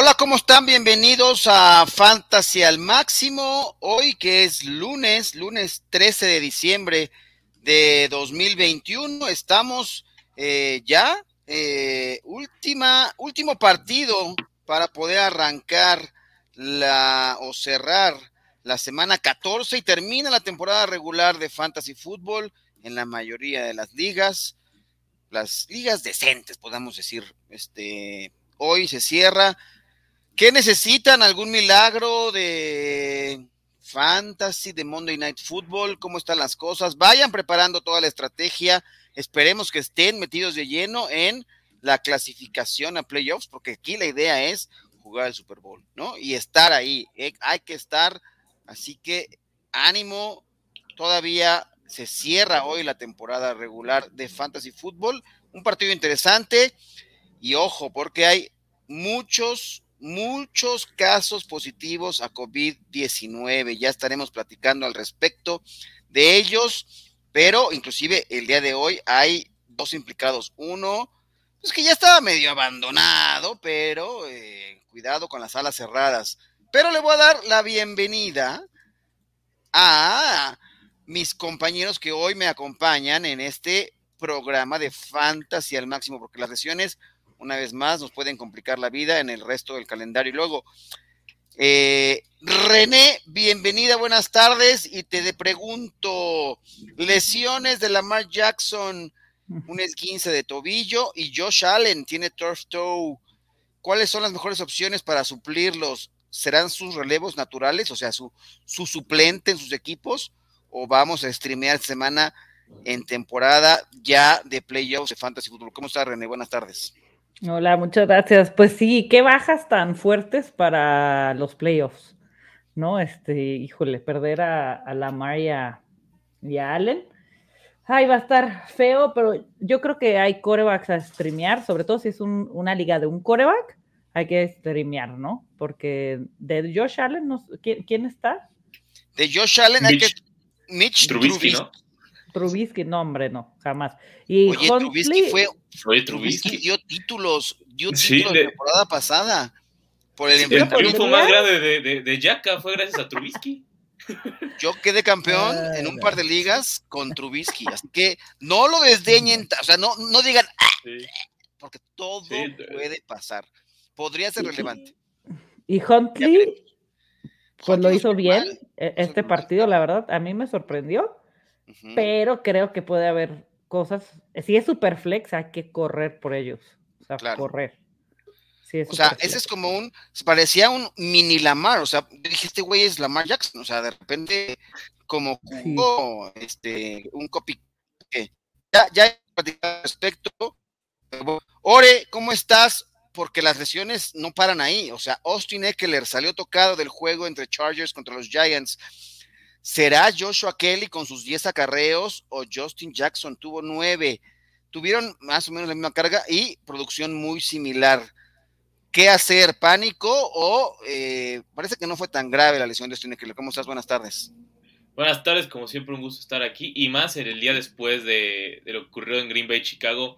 Hola, ¿cómo están? Bienvenidos a Fantasy al Máximo. Hoy que es lunes, lunes 13 de diciembre de 2021. Estamos eh, ya, eh, última, último partido para poder arrancar la o cerrar la semana 14 y termina la temporada regular de Fantasy Football en la mayoría de las ligas, las ligas decentes, podamos decir. Este, hoy se cierra ¿Qué necesitan? ¿Algún milagro de fantasy, de Monday Night Football? ¿Cómo están las cosas? Vayan preparando toda la estrategia. Esperemos que estén metidos de lleno en la clasificación a playoffs, porque aquí la idea es jugar el Super Bowl, ¿no? Y estar ahí. ¿eh? Hay que estar. Así que ánimo. Todavía se cierra hoy la temporada regular de Fantasy Football. Un partido interesante. Y ojo, porque hay muchos muchos casos positivos a COVID-19. Ya estaremos platicando al respecto de ellos, pero inclusive el día de hoy hay dos implicados. Uno, pues que ya estaba medio abandonado, pero eh, cuidado con las alas cerradas. Pero le voy a dar la bienvenida a mis compañeros que hoy me acompañan en este programa de Fantasy al máximo, porque las lesiones una vez más, nos pueden complicar la vida en el resto del calendario. Y luego, eh, René, bienvenida, buenas tardes. Y te pregunto, lesiones de Lamar Jackson, un esguince de tobillo y Josh Allen tiene turf toe. ¿Cuáles son las mejores opciones para suplirlos? ¿Serán sus relevos naturales, o sea, su, su suplente en sus equipos? ¿O vamos a streamear semana en temporada ya de playoffs de Fantasy Football? ¿Cómo está René? Buenas tardes. Hola, muchas gracias. Pues sí, qué bajas tan fuertes para los playoffs, ¿no? Este, híjole, perder a, la Maria y a Allen. Ay, va a estar feo, pero yo creo que hay corebacks a streamear, sobre todo si es una liga de un coreback, hay que streamear, ¿no? Porque de Josh Allen, ¿quién, está? De Josh Allen hay que... Mitch Trubisky, ¿no? Trubisky, no, hombre, no, jamás. Y Oye, Trubisky fue, Oye, Trubisky dio títulos, dio títulos la temporada pasada. Por el, el triunfo más grande de, de, de fue gracias a Trubisky. Yo quedé campeón en un par de ligas con Trubisky, así que no lo desdeñen, o sea, no, no digan, ah", porque todo puede pasar. Podría ser relevante. Y Huntley, pues lo hizo bien e, este partido, la verdad, a mí me sorprendió pero creo que puede haber cosas, si es super flex, hay que correr por ellos, o sea, correr. o sea, ese es como un, parecía un mini Lamar, o sea, dijiste este güey es Lamar Jackson, o sea, de repente como jugó este, un copy ya, ya al respecto. Ore, ¿cómo estás? Porque las lesiones no paran ahí. O sea, Austin Eckler salió tocado del juego entre Chargers contra los Giants. ¿Será Joshua Kelly con sus 10 acarreos o Justin Jackson tuvo 9? Tuvieron más o menos la misma carga y producción muy similar. ¿Qué hacer? ¿Pánico o eh, parece que no fue tan grave la lesión de Justin Kelly? ¿Cómo estás? Buenas tardes. Buenas tardes, como siempre un gusto estar aquí y más en el día después de, lo que ocurrió en Green Bay, Chicago.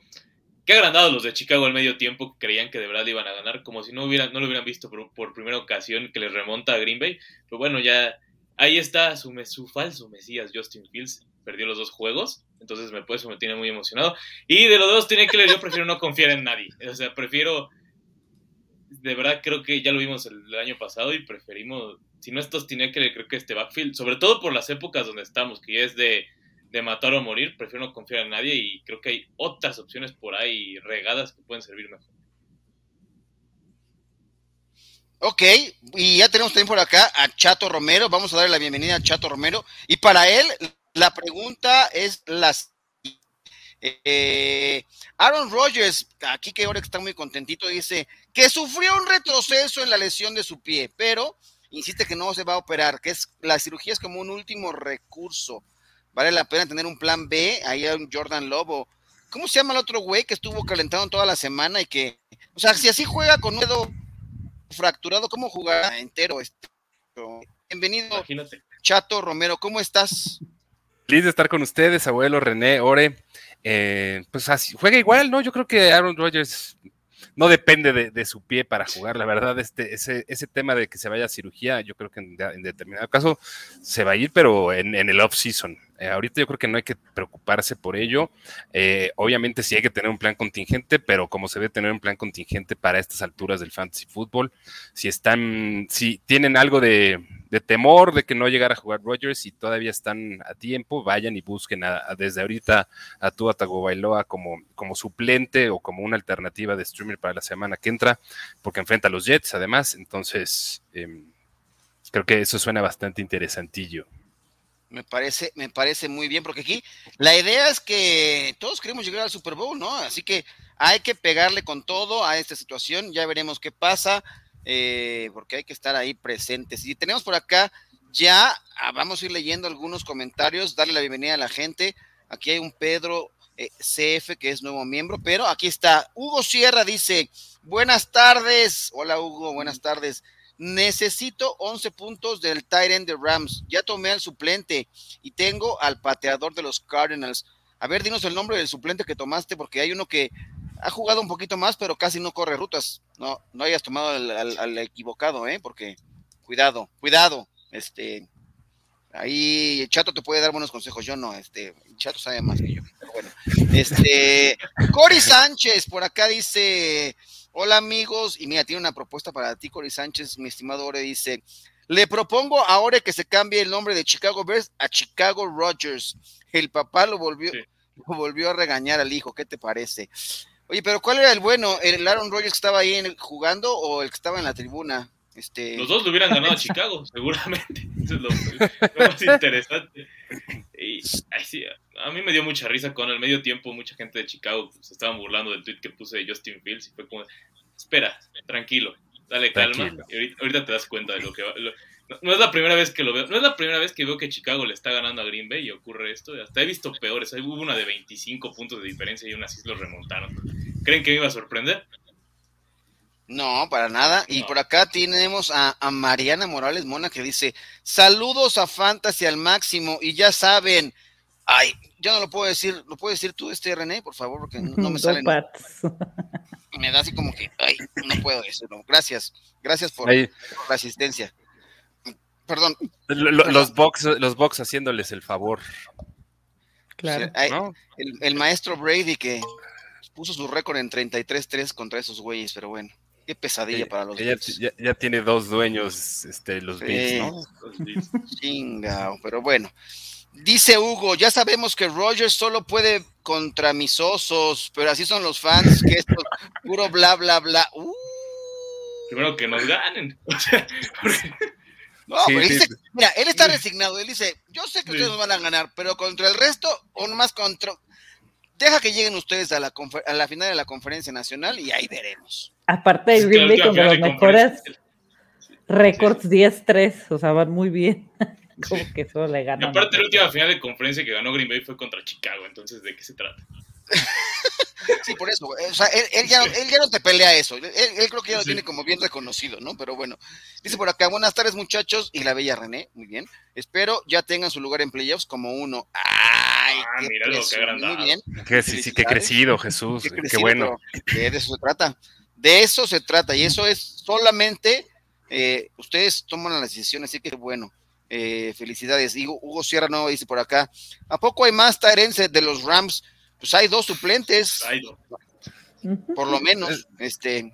Qué agrandados los de Chicago al medio tiempo que creían que de verdad iban a ganar, como si no, hubieran, no lo hubieran visto por, por primera ocasión que les remonta a Green Bay. Pero bueno, ya ahí está su, su falso Mesías, Justin Fields. Perdió los dos juegos, entonces me, pues, me tiene muy emocionado. Y de los dos tiene que leer, yo prefiero no confiar en nadie. O sea, prefiero. De verdad, creo que ya lo vimos el, año pasado y preferimos. Si no estos tiene que creo que este backfield, sobre todo por las épocas donde estamos, que ya es de, de matar o morir, prefiero no confiar en nadie y creo que hay otras opciones por ahí regadas que pueden servir mejor. Ok, y ya tenemos también por acá a Chato Romero. Vamos a darle la bienvenida a Chato Romero. Y para él, la pregunta es la eh, Aaron Rodgers, aquí que ahora está muy contentito, dice que sufrió un retroceso en la lesión de su pie, pero insiste que no se va a operar, que es la cirugía es como un último recurso. Vale la pena tener un plan B, ahí hay un Jordan Lobo. ¿Cómo se llama el otro güey que estuvo calentando toda la semana y que, o sea, si así juega con un dedo fracturado, ¿cómo jugará entero esto? Bienvenido, Chato Romero, ¿cómo estás? Feliz de estar con ustedes, abuelo René, Ore. Eh, pues así, juega igual, ¿no? Yo creo que Aaron Rodgers no depende de, su pie para jugar. La verdad, este, ese, ese tema de que se vaya a cirugía, yo creo que en, determinado caso se va a ir, pero en, en el off-season. Eh, ahorita yo creo que no hay que preocuparse por ello. Eh, obviamente sí hay que tener un plan contingente, pero como se debe tener un plan contingente para estas alturas del fantasy fútbol, si están, si tienen algo de, temor de que no llegara a jugar Rogers y todavía están a tiempo, vayan y busquen desde ahorita a Tua Tagovailoa como, como suplente o como una alternativa de streamer para la semana que entra, porque enfrenta a los Jets además. Entonces, em, creo que eso suena bastante interesantillo. Me parece, me parece muy bien, porque aquí la idea es que todos queremos llegar al Super Bowl, ¿no? Así que hay que pegarle con todo a esta situación, ya veremos qué pasa, eh, porque hay que estar ahí presentes. Y tenemos por acá ya, ah, vamos a ir leyendo algunos comentarios, darle la bienvenida a la gente. Aquí hay un Pedro eh, CF que es nuevo miembro, pero aquí está. Hugo Sierra dice, buenas tardes. Hola Hugo, buenas tardes. Necesito 11 puntos del Tyrant de Rams. Ya tomé al suplente y tengo al pateador de los Cardinals. A ver, dinos el nombre del suplente que tomaste, porque hay uno que ha jugado un poquito más, pero casi no corre rutas. No, no hayas tomado al, equivocado, ¿eh? Porque cuidado, cuidado. Este, ahí Chato te puede dar buenos consejos. Yo no, este, Chato sabe más que yo. Pero bueno, este, Cory Sánchez por acá dice. Hola amigos, y mira, tiene una propuesta para ti, Cory Sánchez, mi estimado Ore, dice, le propongo a Ore que se cambie el nombre de Chicago Bears a Chicago Rogers. El papá lo volvió, lo volvió a regañar al hijo, ¿qué te parece? Oye, pero ¿cuál era el bueno? ¿El Aaron Rodgers que estaba ahí jugando o el que estaba en la tribuna? Este... Los dos lo hubieran ganado a Chicago, seguramente. Eso es lo, más interesante. Y, a mí me dio mucha risa con el medio tiempo, mucha gente de Chicago se estaban burlando del tweet que puse de Justin Fields y fue como, espera, tranquilo, dale calma, y ahorita, te das cuenta de lo que va. No, es la primera vez que lo veo, no es la primera vez que veo que Chicago le está ganando a Green Bay y ocurre esto, hasta he visto peores, hubo una de 25 puntos de diferencia y aún así los remontaron. ¿Creen que me iba a sorprender? No, para nada. Y por acá tenemos a, Mariana Morales Mona que dice, saludos a Fantasy al máximo y ya saben, ay, yo no lo puedo decir, ¿lo puedes decir tú este René, por favor? Porque no, me sale. me da así como que, ay, no puedo decirlo. Gracias, gracias por, la asistencia. Perdón. los box, los box haciéndoles el favor. Claro. el, el maestro Brady que puso su récord en 33-3 contra esos güeyes, pero bueno. Qué pesadilla para los ya, ya, tiene dos dueños, este, los Bills, ¿no? Chingao, pero bueno. Dice Hugo, ya sabemos que Rogers solo puede contra mis osos, pero así son los fans, que esto puro bla, bla, bla. Uh. Primero que nos ganen. no, dice, mira, él está resignado, él dice, yo sé que ustedes nos van a ganar, pero contra el resto, o más contra, deja que lleguen ustedes a la, a la final de la conferencia nacional y ahí veremos. Aparte de Green Bay con los mejores récords 10-3, o sea, van muy bien. Como que eso le gana. aparte, la última final de conferencia que ganó Green Bay fue contra Chicago, entonces, ¿de qué se trata? sí, por eso. O sea, él, ya, no te pelea eso. Él, creo que ya lo tiene como bien reconocido, ¿no? Pero bueno. Dice por acá, buenas tardes, muchachos. Y la bella René, muy bien. Espero ya tengan su lugar en playoffs como uno. ¡Ay! Ah, qué mira lo que agrandado. Muy bien. Que sí, sí, que crecido, Jesús. Qué, bueno. de eso se trata. De eso se trata. Y eso es solamente. Eh, ustedes toman la decisión, así que bueno. Eh, felicidades. Hugo, Hugo Sierra no dice por acá. ¿A poco hay más Tarense de los Rams? Pues hay dos suplentes. Por lo menos. Este.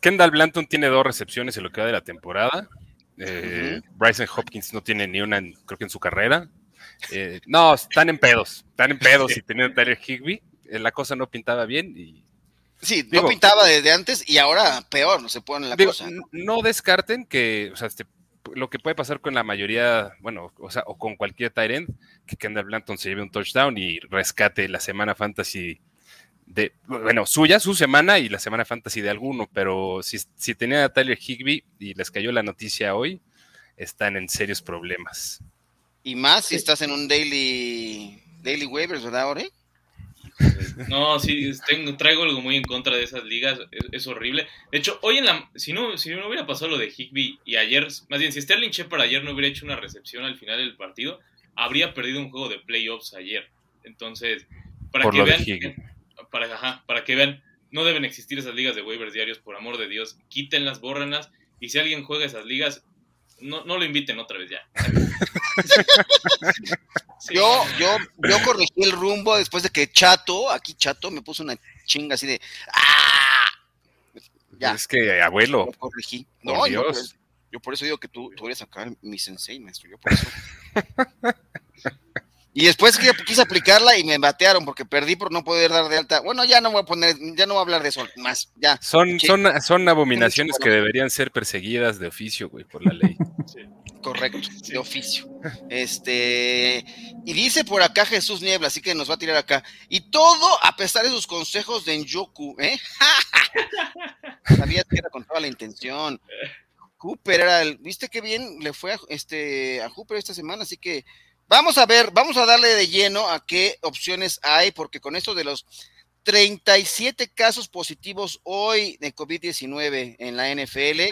Kendall Blanton tiene dos recepciones en lo que va de la temporada. Eh, Bryson Hopkins no tiene ni una, creo que en su carrera. Eh, no, están en pedos. Están en pedos y teniendo Tyler Higby. La cosa no pintaba bien y Sí, no pintaba desde antes y ahora peor, no se pone la cosa. No descarten que, o sea, este, lo que puede pasar con la mayoría, bueno, o sea, o con cualquier tight que Kendall Blanton se lleve un touchdown y rescate la semana fantasy de, bueno, suya, su semana y la semana fantasy de alguno, pero si, si tenía a Tyler Higby y les cayó la noticia hoy, están en serios problemas. Y más si estás en un daily, daily waivers, ¿verdad, Ore? No, sí, tengo, traigo algo muy en contra de esas ligas, es, horrible. De hecho, hoy en la, si no, si no hubiera pasado lo de Higby y ayer, más bien, si Sterling Shepard ayer no hubiera hecho una recepción al final del partido, habría perdido un juego de playoffs ayer. Entonces, para que vean, para, para que vean no deben existir esas ligas de waivers diarios, por amor de Dios, quítenlas, bórrenlas, y si alguien juega esas ligas, no, no lo inviten otra vez ya. Yo, yo, yo corregí el rumbo después de que Chato, aquí Chato, me puso una chinga así de ¡Ah! Ya. Es que, abuelo. Lo corregí. No, yo, pues, yo, por eso digo que tú, tú eres acá mi sensei, maestro. Yo por eso. Y después quise aplicarla y me batearon porque perdí por no poder dar de alta. Bueno, ya no voy a poner, ya no voy a hablar de eso más. Ya. Son, son, son abominaciones que deberían ser perseguidas de oficio, güey, por la ley. Correcto, de oficio. Este, y dice por acá Jesús Niebla, así que nos va a tirar acá. Y todo a pesar de sus consejos de Enjoku, ¿eh? Sabía que era con toda la intención. Cooper era el, viste qué bien le fue a, este, a Cooper esta semana, así que Vamos a ver, vamos a darle de lleno a qué opciones hay, porque con esto de los 37 casos positivos hoy de COVID-19 en la NFL,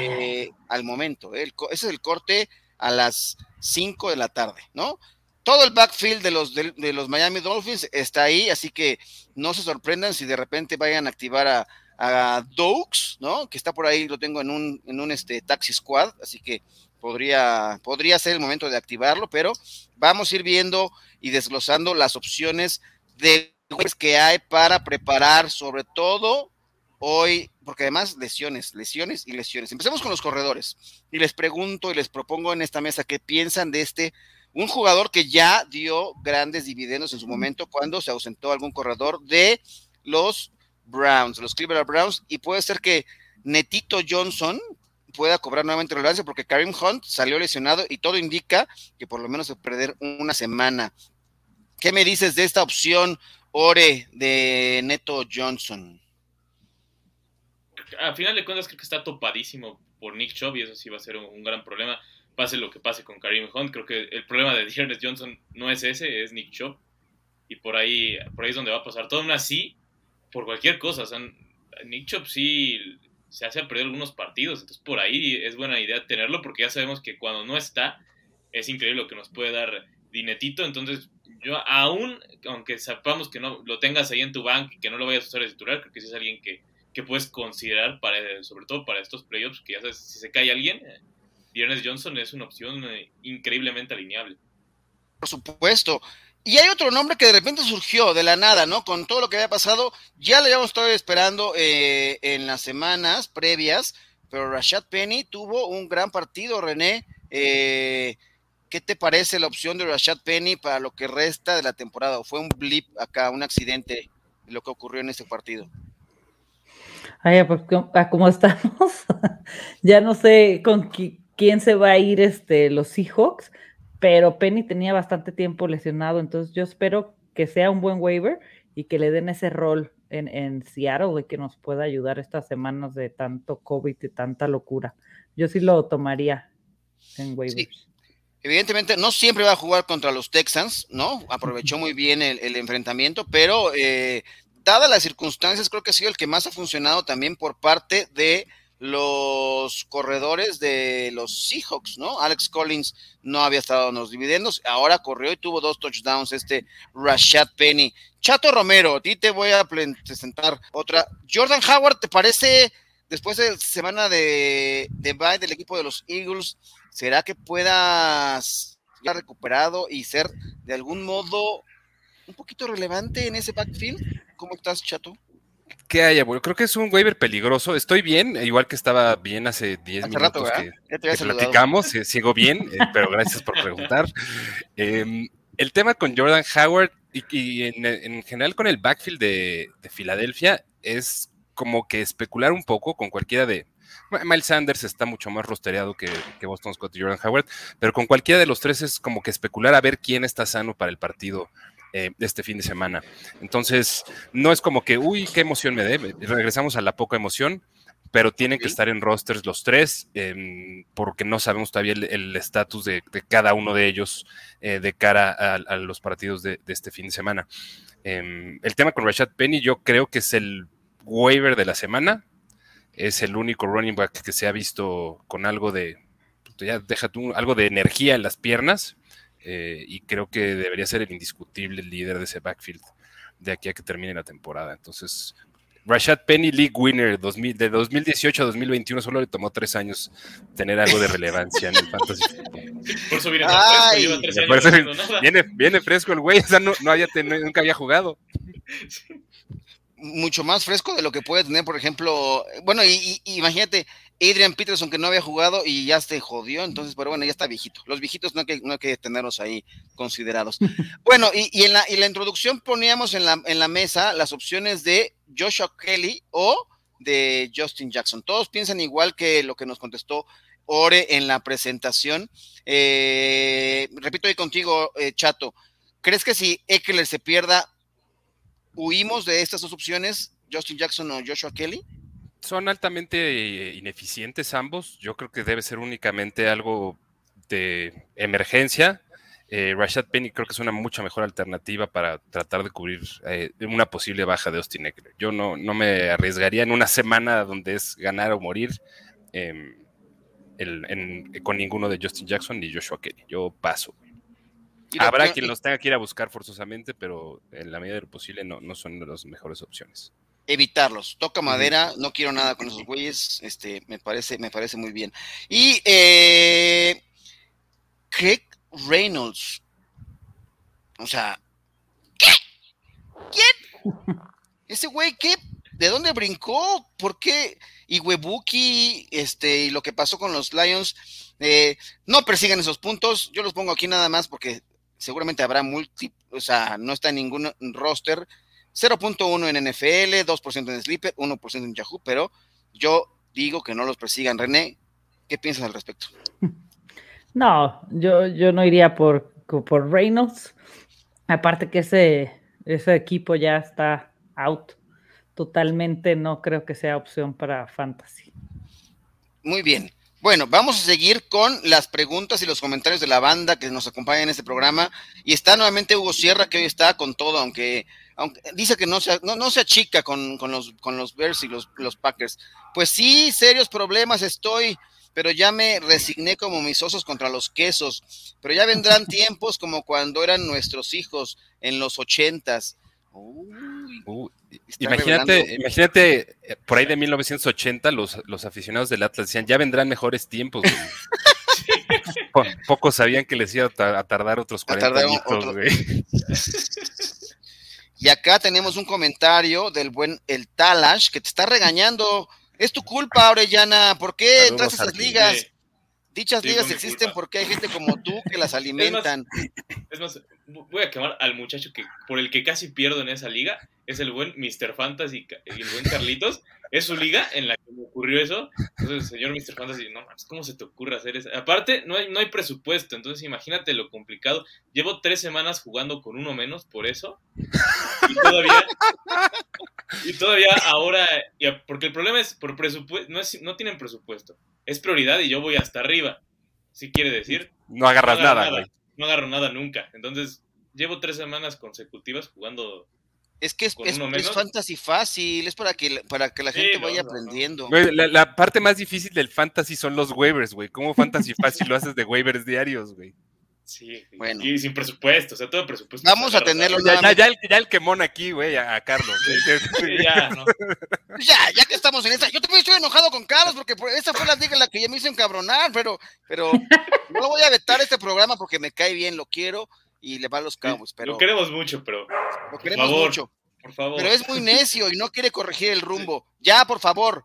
eh, al momento, ese es el corte a las 5 de la tarde, ¿no? Todo el backfield de los, de, los Miami Dolphins está ahí, así que no se sorprendan si de repente vayan a activar a, a ¿no? Que está por ahí, lo tengo en un, en un este, taxi squad, así que podría, podría ser el momento de activarlo, pero vamos a ir viendo y desglosando las opciones de que hay para preparar, sobre todo hoy, porque además lesiones, lesiones y lesiones. Empecemos con los corredores y les pregunto y les propongo en esta mesa qué piensan de este, un jugador que ya dio grandes dividendos en su momento cuando se ausentó algún corredor de los Browns, los Cleveland Browns, y puede ser que Netito Johnson, pueda cobrar nuevamente relevancia porque Karim Hunt salió lesionado y todo indica que por lo menos se perder una semana. ¿Qué me dices de esta opción, Ore, de Neto Johnson? Al final de cuentas creo que está topadísimo por Nick Chubb y eso sí va a ser un, gran problema. Pase lo que pase con Karim Hunt, creo que el problema de Dearness Johnson no es ese, es Nick Chubb. Y por ahí, por ahí es donde va a pasar. Todo aún así, por cualquier cosa. Nick Chubb sí se hace perder algunos partidos. Entonces, por ahí es buena idea tenerlo porque ya sabemos que cuando no está, es increíble lo que nos puede dar Dinetito. Entonces, yo aún, aunque sepamos que no lo tengas ahí en tu bank y que no lo vayas a usar de titular, creo que sí es alguien que, que puedes considerar, para, sobre todo para estos playoffs, que ya sabes, si se cae alguien, eh, Johnson es una opción eh, increíblemente alineable. Por supuesto. Y hay otro nombre que de repente surgió de la nada, ¿no? Con todo lo que había pasado, ya lo habíamos estado esperando eh, en las semanas previas, pero Rashad Penny tuvo un gran partido, René. Eh, ¿Qué te parece la opción de Rashad Penny para lo que resta de la temporada? ¿O fue un blip acá, un accidente, lo que ocurrió en este partido? Ay, pues como estamos, ya no sé con quién se va a ir este, los Seahawks pero Penny tenía bastante tiempo lesionado, entonces yo espero que sea un buen waiver y que le den ese rol en, en Seattle y que nos pueda ayudar estas semanas de tanto COVID y tanta locura. Yo sí lo tomaría en waivers. Evidentemente, no siempre va a jugar contra los Texans, ¿no? Aprovechó muy bien el, enfrentamiento, pero eh, dadas las circunstancias, creo que ha sido el que más ha funcionado también por parte de los corredores de los Seahawks, ¿no? Alex Collins no había estado en los dividendos, ahora corrió y tuvo dos touchdowns este Rashad Penny. Chato Romero, a ti te voy a presentar otra. Jordan Howard, ¿te parece después de semana de, de bye del equipo de los Eagles, será que puedas ya recuperado y ser de algún modo un poquito relevante en ese backfield? ¿Cómo estás, Chato? ¿Qué hay, abuelo? Creo que es un waiver peligroso. Estoy bien, igual que estaba bien hace 10 minutos que, platicamos. sigo bien, eh, pero gracias por preguntar. Em, el tema con Jordan Howard y, en, general con el backfield de, Filadelfia es como que especular un poco con cualquiera de. Miles Sanders está mucho más rostereado que, que Boston Scott y Jordan Howard, pero con cualquiera de los tres es como que especular a ver quién está sano para el partido eh, este fin de semana. Entonces, no es como que, uy, qué emoción me dé. Regresamos a la poca emoción, pero tienen que estar en rosters los tres, em, porque no sabemos todavía el estatus de, cada uno de ellos eh, de cara a, los partidos de, este fin de semana. Em, el tema con Rashad Penny, yo creo que es el waiver de la semana. Es el único running back que se ha visto con algo de, ya deja tú, algo de energía en las piernas. Eh, y creo que debería ser el indiscutible líder de ese backfield de aquí a que termine la temporada. Entonces, Rashad Penny, League Winner 2000, de 2018 a 2021, solo le tomó tres años tener algo de relevancia en el fantasy. Por eso viene fresco, lleva tres años eso viene, viene fresco el güey, o sea, no, no había ten- nunca había jugado. mucho más fresco de lo que puede tener, por ejemplo, bueno, y, y- imagínate, Adrian Peterson que no había jugado y ya se jodió, entonces, pero bueno, ya está viejito. Los viejitos no hay que, no hay que tenerlos ahí considerados. bueno, y, y en, la, y la introducción poníamos en la, en la mesa las opciones de Joshua Kelly o de Justin Jackson. Todos piensan igual que lo que nos contestó Ore en la presentación. Eh, repito ahí contigo, eh, Chato. ¿Crees que si Eckler se pierda, huimos de estas dos opciones, Justin Jackson o Joshua Kelly? Son altamente ineficientes ambos. Yo creo que debe ser únicamente algo de emergencia. Eh, Rashad Penny creo que es una mucha mejor alternativa para tratar de cubrir eh, una posible baja de Austin Eckler. Yo no, no me arriesgaría en una semana donde es ganar o morir em, el- en- con ninguno de Justin Jackson ni Joshua Kelly. Yo paso. Habrá quien los tenga que ir a buscar forzosamente, pero en la medida de lo posible no, no son las mejores opciones. Evitarlos. Toca madera, no quiero nada con esos güeyes. Este, me parece, me parece muy bien. Y eh, Craig Reynolds. O sea, ¿qué? ¿Quién? Ese güey, ¿qué? ¿De dónde brincó? ¿Por qué? Y Webuki, este, y lo que pasó con los Lions, eh, no persigan esos puntos. Yo los pongo aquí nada más porque seguramente habrá multi, o sea, no está en ningún roster. 0.1 en NFL, 2% en Sleeper, 1% en Yahoo, pero yo digo que no los persigan. René, ¿qué piensas al respecto? No, yo, yo no iría por, por Reynolds. Aparte que ese, ese equipo ya está out. Totalmente no creo que sea opción para Fantasy. Muy bien. Bueno, vamos a seguir con las preguntas y los comentarios de la banda que nos acompaña en este programa. Y está nuevamente Hugo Sierra, que hoy está con todo, aunque, aunque dice que no se, no, no se achica con, con, los, con los Bears y los, los Packers. Pues sí, serios problemas estoy, pero ya me resigné como mis osos contra los quesos. Pero ya vendrán tiempos como cuando eran nuestros hijos en los ochentas. Uy, Uh, imagínate, revelando. imagínate, eh, por ahí de 1980 los, los aficionados del Atlas decían, ya vendrán mejores tiempos. güey". Po- Pocos sabían que les iba a ta- a tardar otros A 40 tardar añitos, otro- güey. Y acá tenemos un comentario del buen el Talash que te está regañando. Es tu culpa, Orellana. ¿Por qué Saludos, a esas ligas? Dichas ligas existen culpa. porque hay gente como tú que las alimentan. Es más, voy a quemar al muchacho que por el que casi pierdo en esa liga. Es el buen Mr. Fantasy y el buen Carlitos. Es su liga en la que me ocurrió eso. Entonces, señor Mr. Fantasy, no mames, ¿cómo se te ocurre hacer eso? Aparte, no hay, no hay presupuesto. Entonces, imagínate lo complicado. Llevo tres semanas jugando con uno menos por eso. Y todavía. Y todavía ahora. porque el problema es por presupuesto. No, es, no tienen presupuesto. Es prioridad y yo voy hasta arriba. Si quiere decir No agarras no nada, güey. No agarro nada nunca. Entonces, llevo tres semanas consecutivas jugando. Es que es, es- es fantasy fácil, es para que, para que la Sí, gente no, vaya no, no. aprendiendo. Güey, la, la parte más difícil del fantasy son los waivers, güey. ¿Cómo fantasy fácil lo haces de waivers diarios, güey? Sí, Bueno. y sin presupuesto, o sea, todo presupuesto. Vamos a tenerlo. Ya, ya, ya el, ya el quemón aquí, güey, a, a Carlos. Sí, ya, no. Ya, ya que estamos en esta, yo también estoy enojado con Carlos porque por- esa fue la liga en la que ya me hizo encabronar, pero, pero no lo voy a vetar este programa porque me cae bien, lo quiero y le va a los Cowboys, pero Lo queremos mucho, pero lo queremos favor. mucho. por favor. Pero es muy necio y no quiere corregir el rumbo. Ya, por favor,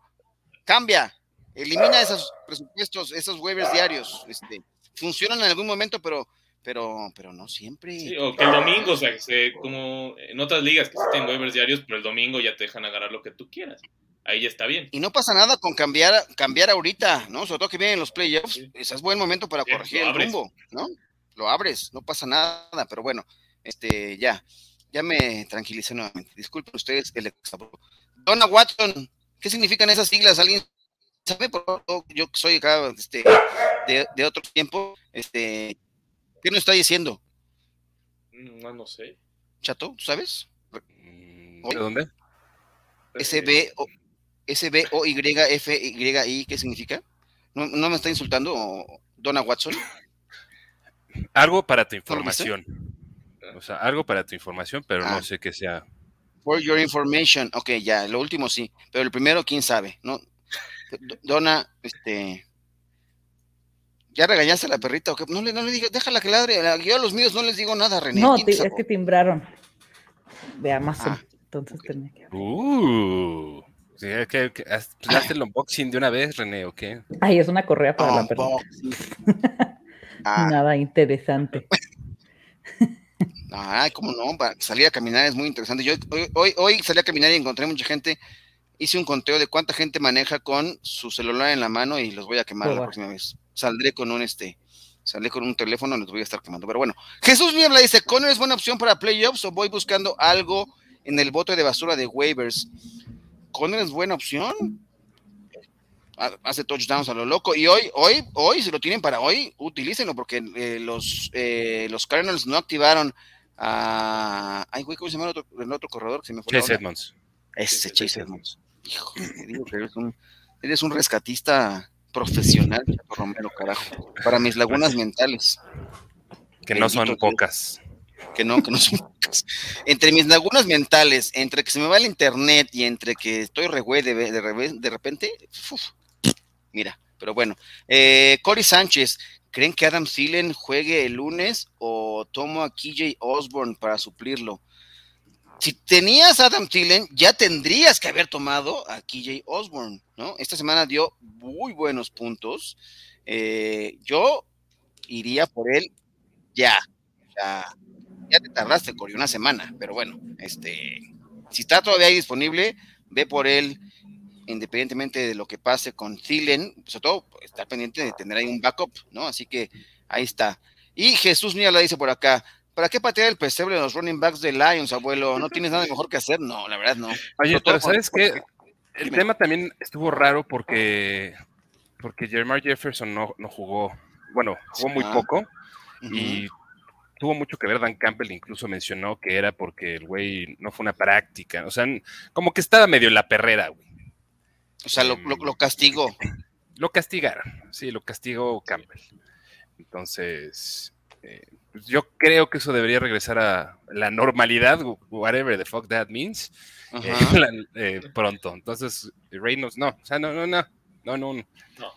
cambia. Elimina esos presupuestos, esos waivers diarios. Este, funcionan en algún momento, pero, pero, pero no siempre. Sí, o que el domingo, o sea, que se, como en otras ligas que sí tienen waivers diarios, pero el domingo ya te dejan agarrar lo que tú quieras. Ahí ya está bien. Y no pasa nada con cambiar, cambiar ahorita, ¿no? Sobre todo que vienen los playoffs. Sí. Ese es buen momento para Sí, corregir el rumbo, ¿no? Lo abres, no pasa nada, pero bueno, este, ya, ya me tranquilicé nuevamente. Disculpen ustedes el exabrupto. Donna Watson, ¿qué significan esas siglas? ¿Alguien sabe? Por favor, yo soy acá este, de, de otro tiempo, este, ¿qué nos está diciendo? Mm, No, no sé. Chato, ¿tú sabes? Mm, ¿De dónde? SB o SB O Y F Y I, ¿qué significa? ¿No, no me está insultando Donna Watson? Algo para tu información. O sea, algo para tu información, pero Ah. no sé qué sea. For your information. Ok, ya, lo último sí. Pero el primero, quién sabe, ¿no? Dona, este. ¿Ya regañaste a la perrita o qué? No le, no le digas, déjala que ladre. Yo a los míos no les digo nada, René. No, es que timbraron de Amazon. Ah, entonces tenía que. Uh. Sí, que, que, pues, el unboxing de una vez, René, ¿o qué? Ay, es una correa para la perrita. Ah. Nada interesante. Ay, cómo no, salir a caminar es muy interesante. Yo hoy, hoy, salí a caminar y encontré mucha gente. Hice un conteo de cuánta gente maneja con su celular en la mano y los voy a quemar la próxima vez. Saldré con un este, saldré con un teléfono, los voy a estar quemando. Pero bueno, Jesús Niebla dice: ¿Conner es buena opción para playoffs o voy buscando algo en el bote de basura de waivers? Conner es buena opción hace touchdowns a lo loco. Y hoy, hoy, hoy, si lo tienen para hoy, utilícenlo, porque eh, los, eh, los Cardinals no activaron a. Ay, güey, ¿cómo se llama el otro, el otro corredor que se me fue? Chase Edmonds. Ese Chase Edmonds. Hijo, digo que eres un, eres un rescatista profesional, Romero, carajo. Para mis lagunas mentales. Que no son pocas. Que no, que no son pocas. Entre mis lagunas mentales, entre que se me va el internet y entre que estoy re de, de, de repente, uf, mira, pero bueno. Eh, Cory Sánchez, ¿creen que Adam Thielen juegue el lunes o tomo a KJ Osborne para suplirlo? Si tenías Adam Thielen, ya tendrías que haber tomado a KJ Osborne, ¿no? Esta semana dio muy buenos puntos. Eh, yo iría por él ya. Ya, ya te tardaste, Cory, una semana, pero bueno, este, si está todavía ahí disponible, ve por él independientemente de lo que pase con Thielen, sobre todo estar pendiente de tener ahí un backup, ¿no? Así que ahí está. Y Jesús Mía la dice por acá, ¿para qué patear el pesebre de los running backs de Lions, abuelo? ¿No tienes nada mejor que hacer? No, la verdad no. Oye, pero ¿sabes qué? El tema también estuvo raro porque, porque Jeremiah Jefferson no, no jugó, bueno, jugó muy poco y tuvo mucho que ver Dan Campbell, incluso mencionó que era porque el güey no fue una práctica, o sea, como que estaba medio en la perrera, güey. O sea, lo, lo, castigó. Lo castigaron, sí, lo castigó Campbell. Entonces, eh, pues yo creo que eso debería regresar a la normalidad, whatever the fuck that means, eh, eh, pronto. Entonces, Reynolds, no, o sea, no, no, no, no, no.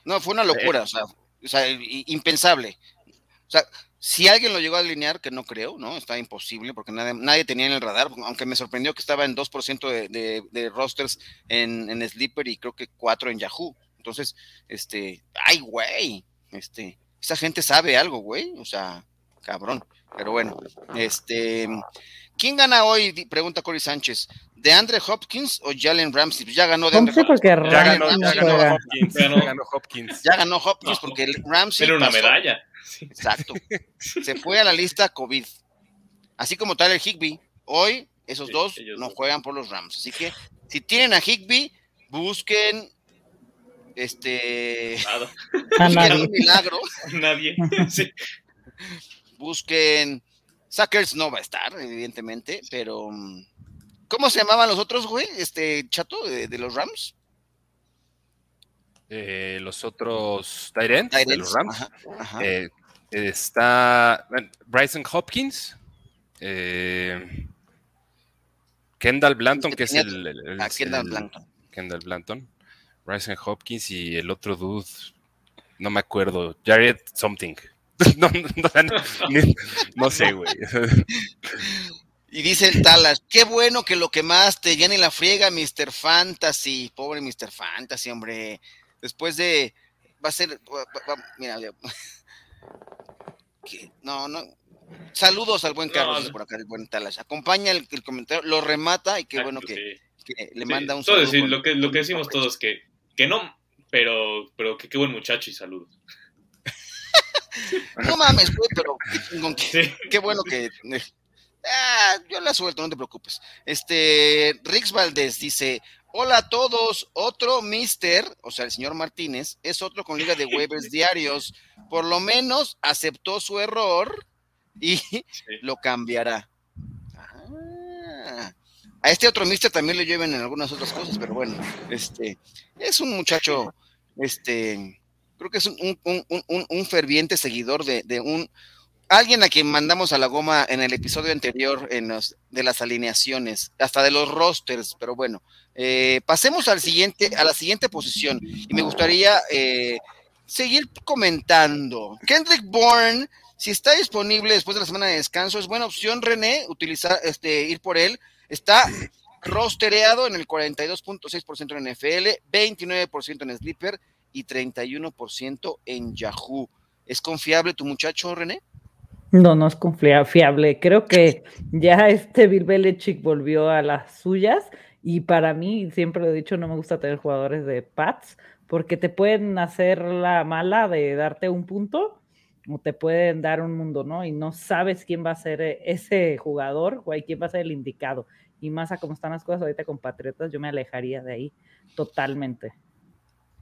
No, fue una locura, o sea, o sea, impensable. O sea, si alguien lo llegó a alinear, que no creo, ¿no? Está imposible porque nadie, tenía en el radar, aunque me sorprendió que estaba en 2% de, de, rosters en, en Sleeper y creo que 4 en Yahoo. Entonces, este, ay, güey, este, esa gente sabe algo, güey, o sea, cabrón. Pero bueno, este, ¿quién gana hoy? Pregunta Cory Sánchez. ¿De Andre Hopkins o Jalen Ramsey? Ya ganó de Andre Hopkins. Ya ganó, ya ganó Hopkins. Ya ganó Hopkins. Ya ganó Hopkins porque Ramsey. Era una medalla. Exacto. Se fue a la lista COVID. Así como Tyler Higby. Hoy esos dos no juegan por los Rams. Así que si tienen a Higby, busquen este busquen un milagro. Nadie. Busquen Sackers no va a estar, evidentemente, pero ¿cómo se llamaban los otros, güey? Este chato de, los Rams. Eh, los otros Tyrants de los Rams. Eh, está Bryson Hopkins, eh, Kendall Blanton, que es el, ah, Kendall Blanton. Kendall Blanton, Bryson Hopkins y el otro dude, no me acuerdo, Jared something. no, no, sé, güey. Y dice el Talas, qué bueno que lo quemaste, ya ni la friega, Mr. Fantasy. Pobre Mr. Fantasy, hombre. Después de. Va a ser. mira, no, no. Saludos al buen Carlos por acá, el buen Talas. Acompaña el, comentario, lo remata y qué bueno que, le manda un saludo. lo, que, lo que decimos todos, que, que no, pero, pero que qué buen muchacho y saludos. No mames, güey, pero qué, bueno que. Ah, yo la suelto, no te preocupes. Este, Rix Valdés dice: Hola a todos, otro mister, o sea, el señor Martínez, es otro con liga de waivers diarios. Por lo menos aceptó su error y lo cambiará. Ah, a este otro mister también le lleven en algunas otras cosas, pero bueno, este es un muchacho, este, creo que es un, ferviente seguidor de, un alguien a quien mandamos a la goma en el episodio anterior en los, de las alineaciones, hasta de los rosters, pero bueno, eh, pasemos al siguiente, a la siguiente posición y me gustaría eh, seguir comentando. Kendrick Bourne, si está disponible después de la semana de descanso, es buena opción, René, utilizar, este, ir por él. Está rostereado en el 42.6% en NFL, 29% en Sleeper y 31% en Yahoo. ¿Es confiable tu muchacho, René? No, no es confiable. Creo que ya este Bill Belichick volvió a las suyas y para mí, siempre lo he dicho, no me gusta tener jugadores de Pats porque te pueden hacer la mala de darte un punto o te pueden dar un mundo, ¿no? Y no sabes quién va a ser ese jugador o quién va a ser el indicado. Y más a cómo están las cosas ahorita con Patriotas, yo me alejaría de ahí totalmente.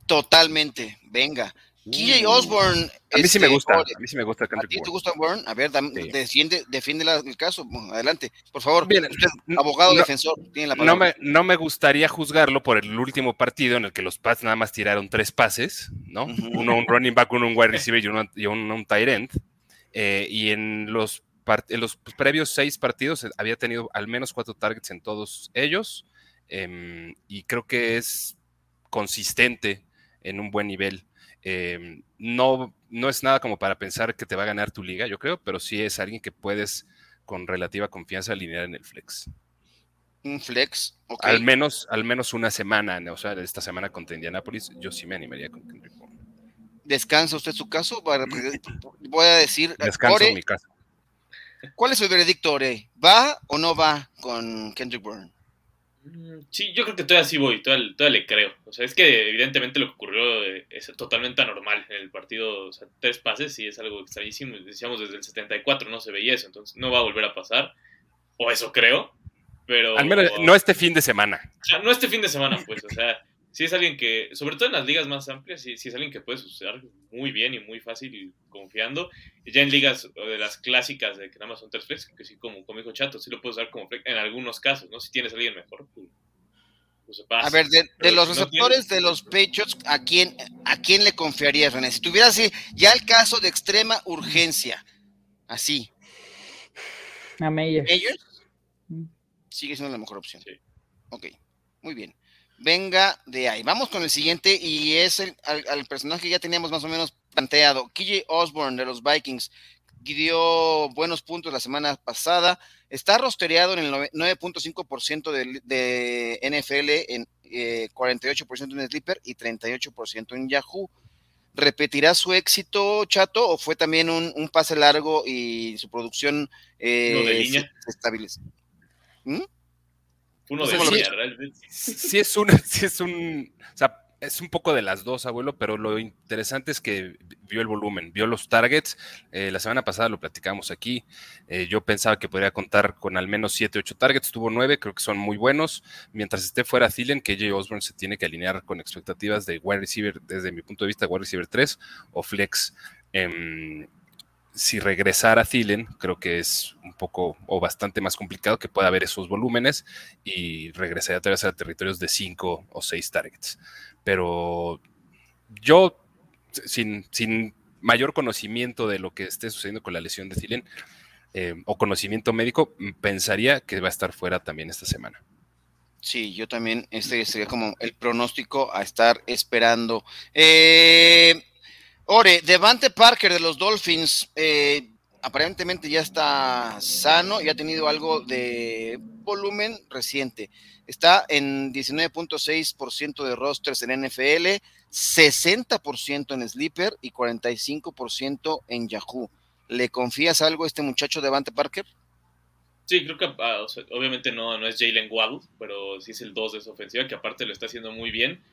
Totalmente, venga. KJ Osborne. A mí sí me este, gusta. A mí sí me gusta. ¿A ti te gusta Osborne? A ver, defiende, defiende el caso. adelante, por favor. Bien, abogado defensor, tiene la palabra. No me, no me gustaría juzgarlo por el último partido en el que los Pats nada más tiraron tres pases, ¿no? Uno un running back, uno un wide receiver y uno, y un tight end. Eh, y en los, en los previos seis partidos había tenido al menos cuatro targets en todos ellos. Em, y creo que es consistente en un buen nivel. Em, no, no es nada como para pensar que te va a ganar tu liga, yo creo, pero sí es alguien que puedes con relativa confianza alinear en el flex. Un flex, Al menos, al menos una semana, o sea, esta semana contra Indianapolis, yo sí me animaría con Kendrick Bourne. ¿Descansa usted su caso? Voy a decir. Descanso en mi caso. ¿Cuál es el veredicto, Ore? ¿Va o no va con Kendrick Bourne? Mm, sí, yo creo que todavía sí voy, todavía, le creo. O sea, es que evidentemente lo que ocurrió es totalmente anormal en el partido. O sea, tres pases sí es algo extrañísimo. Decíamos desde el 74 no se veía eso, entonces no va a volver a pasar. O eso creo. Pero. Al menos no este fin de semana. O sea, no este fin de semana, pues. O sea, si es alguien que, sobre todo en las ligas más amplias, sí, es alguien que puede usar muy bien y muy fácil y confiando. Ya en ligas de las clásicas de que nada más son tres flex, que sí, como, como dijo Chato, sí lo puedes usar como flex en algunos casos, ¿no? Si tienes a alguien mejor, pues, pues se pasa. A ver, de, los receptores de los Patriots, ¿a quién, ¿a quién le confiarías, René? Si tuviera así, ya el caso de extrema urgencia, así. A Meyer. Mm. Sigue siendo la mejor opción. Sí. Ok, muy bien venga de ahí. Vamos con el siguiente y es el, al, personaje que ya teníamos más o menos planteado. KJ Osborne de los Vikings dio buenos puntos la semana pasada. Está rostereado en el 9.5% de, de, NFL, en 48% eh, en Sleeper y 38% en Yahoo. ¿Repetirá su éxito, Chato, o fue también un, pase largo y su producción eh, se estabilizó? ¿Mm? Uno de sí, realmente. Sí es un, sí es un, o sea, es un poco de las dos, abuelo, pero lo interesante es que vio el volumen, vio los targets. Eh, la semana pasada lo platicamos aquí. Eh, yo pensaba que podría contar con al menos 7, 8 targets. Tuvo 9, creo que son muy buenos. Mientras esté fuera Thielen, que Jay Osborne se tiene que alinear con expectativas de wide receiver, desde mi punto de vista, wide receiver 3 o flex. Eh, si regresara Thielen, creo que es un poco o bastante más complicado que pueda haber esos volúmenes y regresaría a territorios de 5 o 6 targets. Pero yo, sin, sin, mayor conocimiento de lo que esté sucediendo con la lesión de Thielen eh, o conocimiento médico, pensaría que va a estar fuera también esta semana. Sí, yo también, este sería como el pronóstico a estar esperando. Eh, Ore, Devante Parker de los Dolphins, eh, aparentemente ya está sano y ha tenido algo de volumen reciente. Está en 19.6% de rosters en NFL, 60% en Sleeper y 45% en Yahoo. ¿Le confías algo a este muchacho Devante Parker? Sí, creo que ah, obviamente no, no es Jalen Waddle, pero sí es el 2 de su ofensiva, que aparte lo está haciendo muy bien.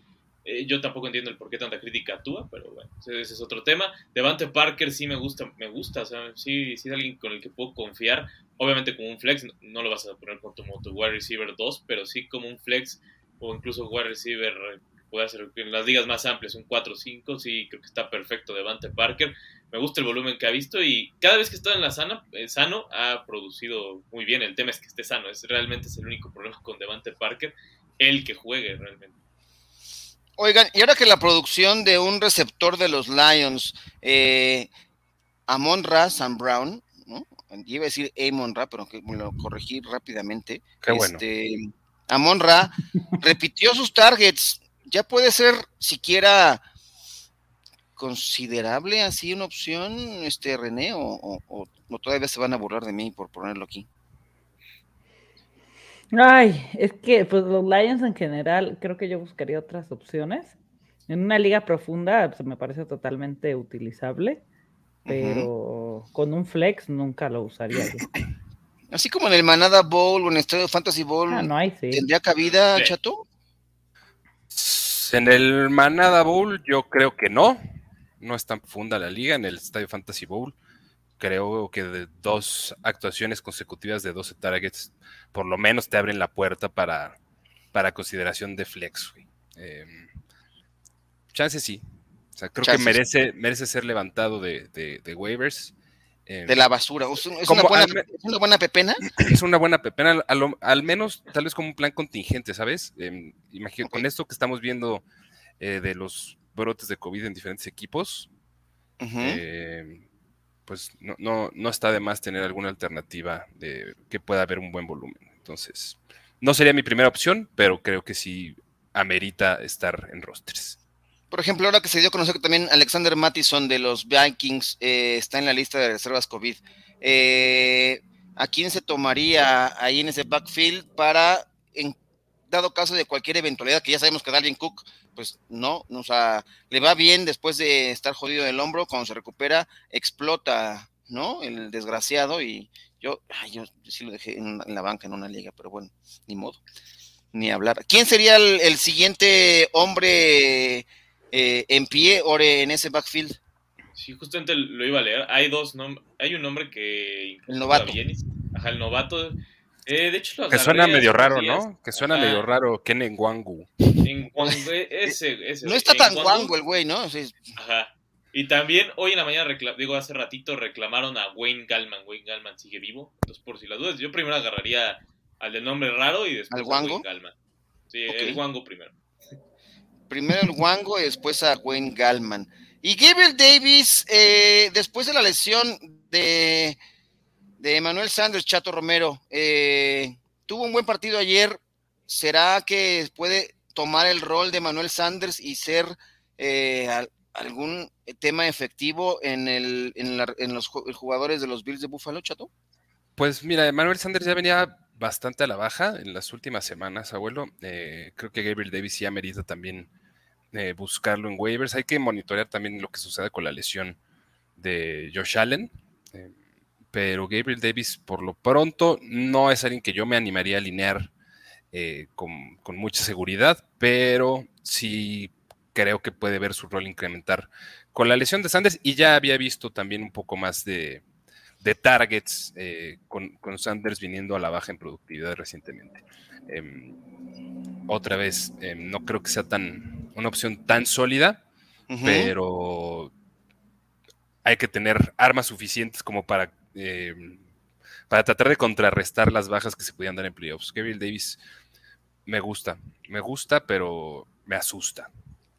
Eh, yo tampoco entiendo el por qué tanta crítica actúa, pero bueno, ese, es otro tema. Devante Parker sí me gusta, me gusta, o sea, sí, sí es alguien con el que puedo confiar. Obviamente como un flex, no, lo vas a poner como tu wide receiver 2, pero sí como un flex o incluso wide receiver, puede ser en las ligas más amplias, un 4-5, sí creo que está perfecto Devante Parker. Me gusta el volumen que ha visto y cada vez que está en la sana, eh, sano ha producido muy bien. El tema es que esté sano, es realmente es el único problema con Devante Parker, el que juegue realmente. Oigan, y ahora que la producción de un receptor de los Lions, eh, Amon Ra Sam Brown, ¿no? Iba a decir Amon Ra, pero que me lo corregí rápidamente. Qué bueno. Este, Amon Ra repitió sus targets. Ya puede ser siquiera considerable así una opción, este René, o, o, o todavía se van a burlar de mí por ponerlo aquí. Ay, es que pues los Lions en general, creo que yo buscaría otras opciones. En una liga profunda se pues, me parece totalmente utilizable, pero con un flex nunca lo usaría yo. Así como en el Manada Bowl o en el Estadio Fantasy Bowl, Ah, no hay, sí. ¿tendría cabida, Sí. Chato? En el Manada Bowl yo creo que no. No es tan profunda la liga. En el Estadio Fantasy Bowl creo que de dos actuaciones consecutivas de 12 targets por lo menos te abren la puerta para, para consideración de flex. Eh, chance sí. O sea, creo que merece, merece ser levantado de, de- de waivers. Eh, De la basura. ¿Es, Como una, buena, al me- es una buena pepena? es una buena pepena, al, menos tal vez como un plan contingente, ¿sabes? Eh, imagino. Con esto que estamos viendo eh, de los brotes de COVID en diferentes equipos, eh, pues no, no, no está de más tener alguna alternativa de que pueda haber un buen volumen. Entonces, no sería mi primera opción, pero creo que sí amerita estar en rosters. Por ejemplo, ahora que se dio a conocer que también Alexander Mattison de los Vikings eh, está en la lista de reservas COVID, eh, ¿a quién se tomaría ahí en ese backfield para, en dado caso de cualquier eventualidad, que ya sabemos que Dalvin Cook, pues no, o sea, le va bien después de estar jodido del hombro, cuando se recupera, explota, ¿no? El desgraciado y yo, ay, yo, sí lo dejé en, en la banca en una liga, pero bueno, ni modo, ni hablar. ¿Quién sería el, el siguiente hombre eh, en pie o en ese backfield? Sí, justamente lo iba a leer. Hay dos nombres. Hay un nombre que. El novato. Ajá, el novato. Eh, de hecho, lo Que suena medio raro, días. ¿no? Que suena Ajá. medio raro Ken Wangu. En Guangu- ese, ese, No está en tan guango el güey, ¿no? Ajá. Y también hoy en la mañana, digo, hace ratito reclamaron a Wayne Gallman. Wayne Gallman sigue vivo. Entonces, por si las dudas, yo primero agarraría al del nombre raro y después ¿Al a Wango? Wayne Gallman. Sí, el Wango primero. primero el Wango y después a Wayne Gallman. Y Gabriel Davis, eh, después de la lesión de, de Manuel Sanders, Chato Romero, eh, tuvo un buen partido ayer. ¿Será que puede tomar el rol de Manuel Sanders y ser eh, al- algún tema efectivo en, el, en, los ju- jugadores de los Bills de Buffalo, Chato? Pues mira, Manuel Sanders ya venía bastante a la baja en las últimas semanas, abuelo. Eh, creo que Gabriel Davis ya merita también eh, buscarlo en waivers. Hay que monitorear también lo que sucede con la lesión de Josh Allen. eh, pero Gabriel Davis, por lo pronto, no es alguien que yo me animaría a alinear eh, con, con mucha seguridad, pero sí creo que puede ver su rol incrementar con la lesión de Sanders y ya había visto también un poco más de, de targets eh, con, con Sanders viniendo a la baja en productividad recientemente. Em, otra vez, em, no creo que sea tan una opción tan sólida, pero hay que tener armas suficientes como para, em, para tratar de contrarrestar las bajas que se podían dar en playoffs. Gabriel Davis me gusta, me gusta, pero me asusta.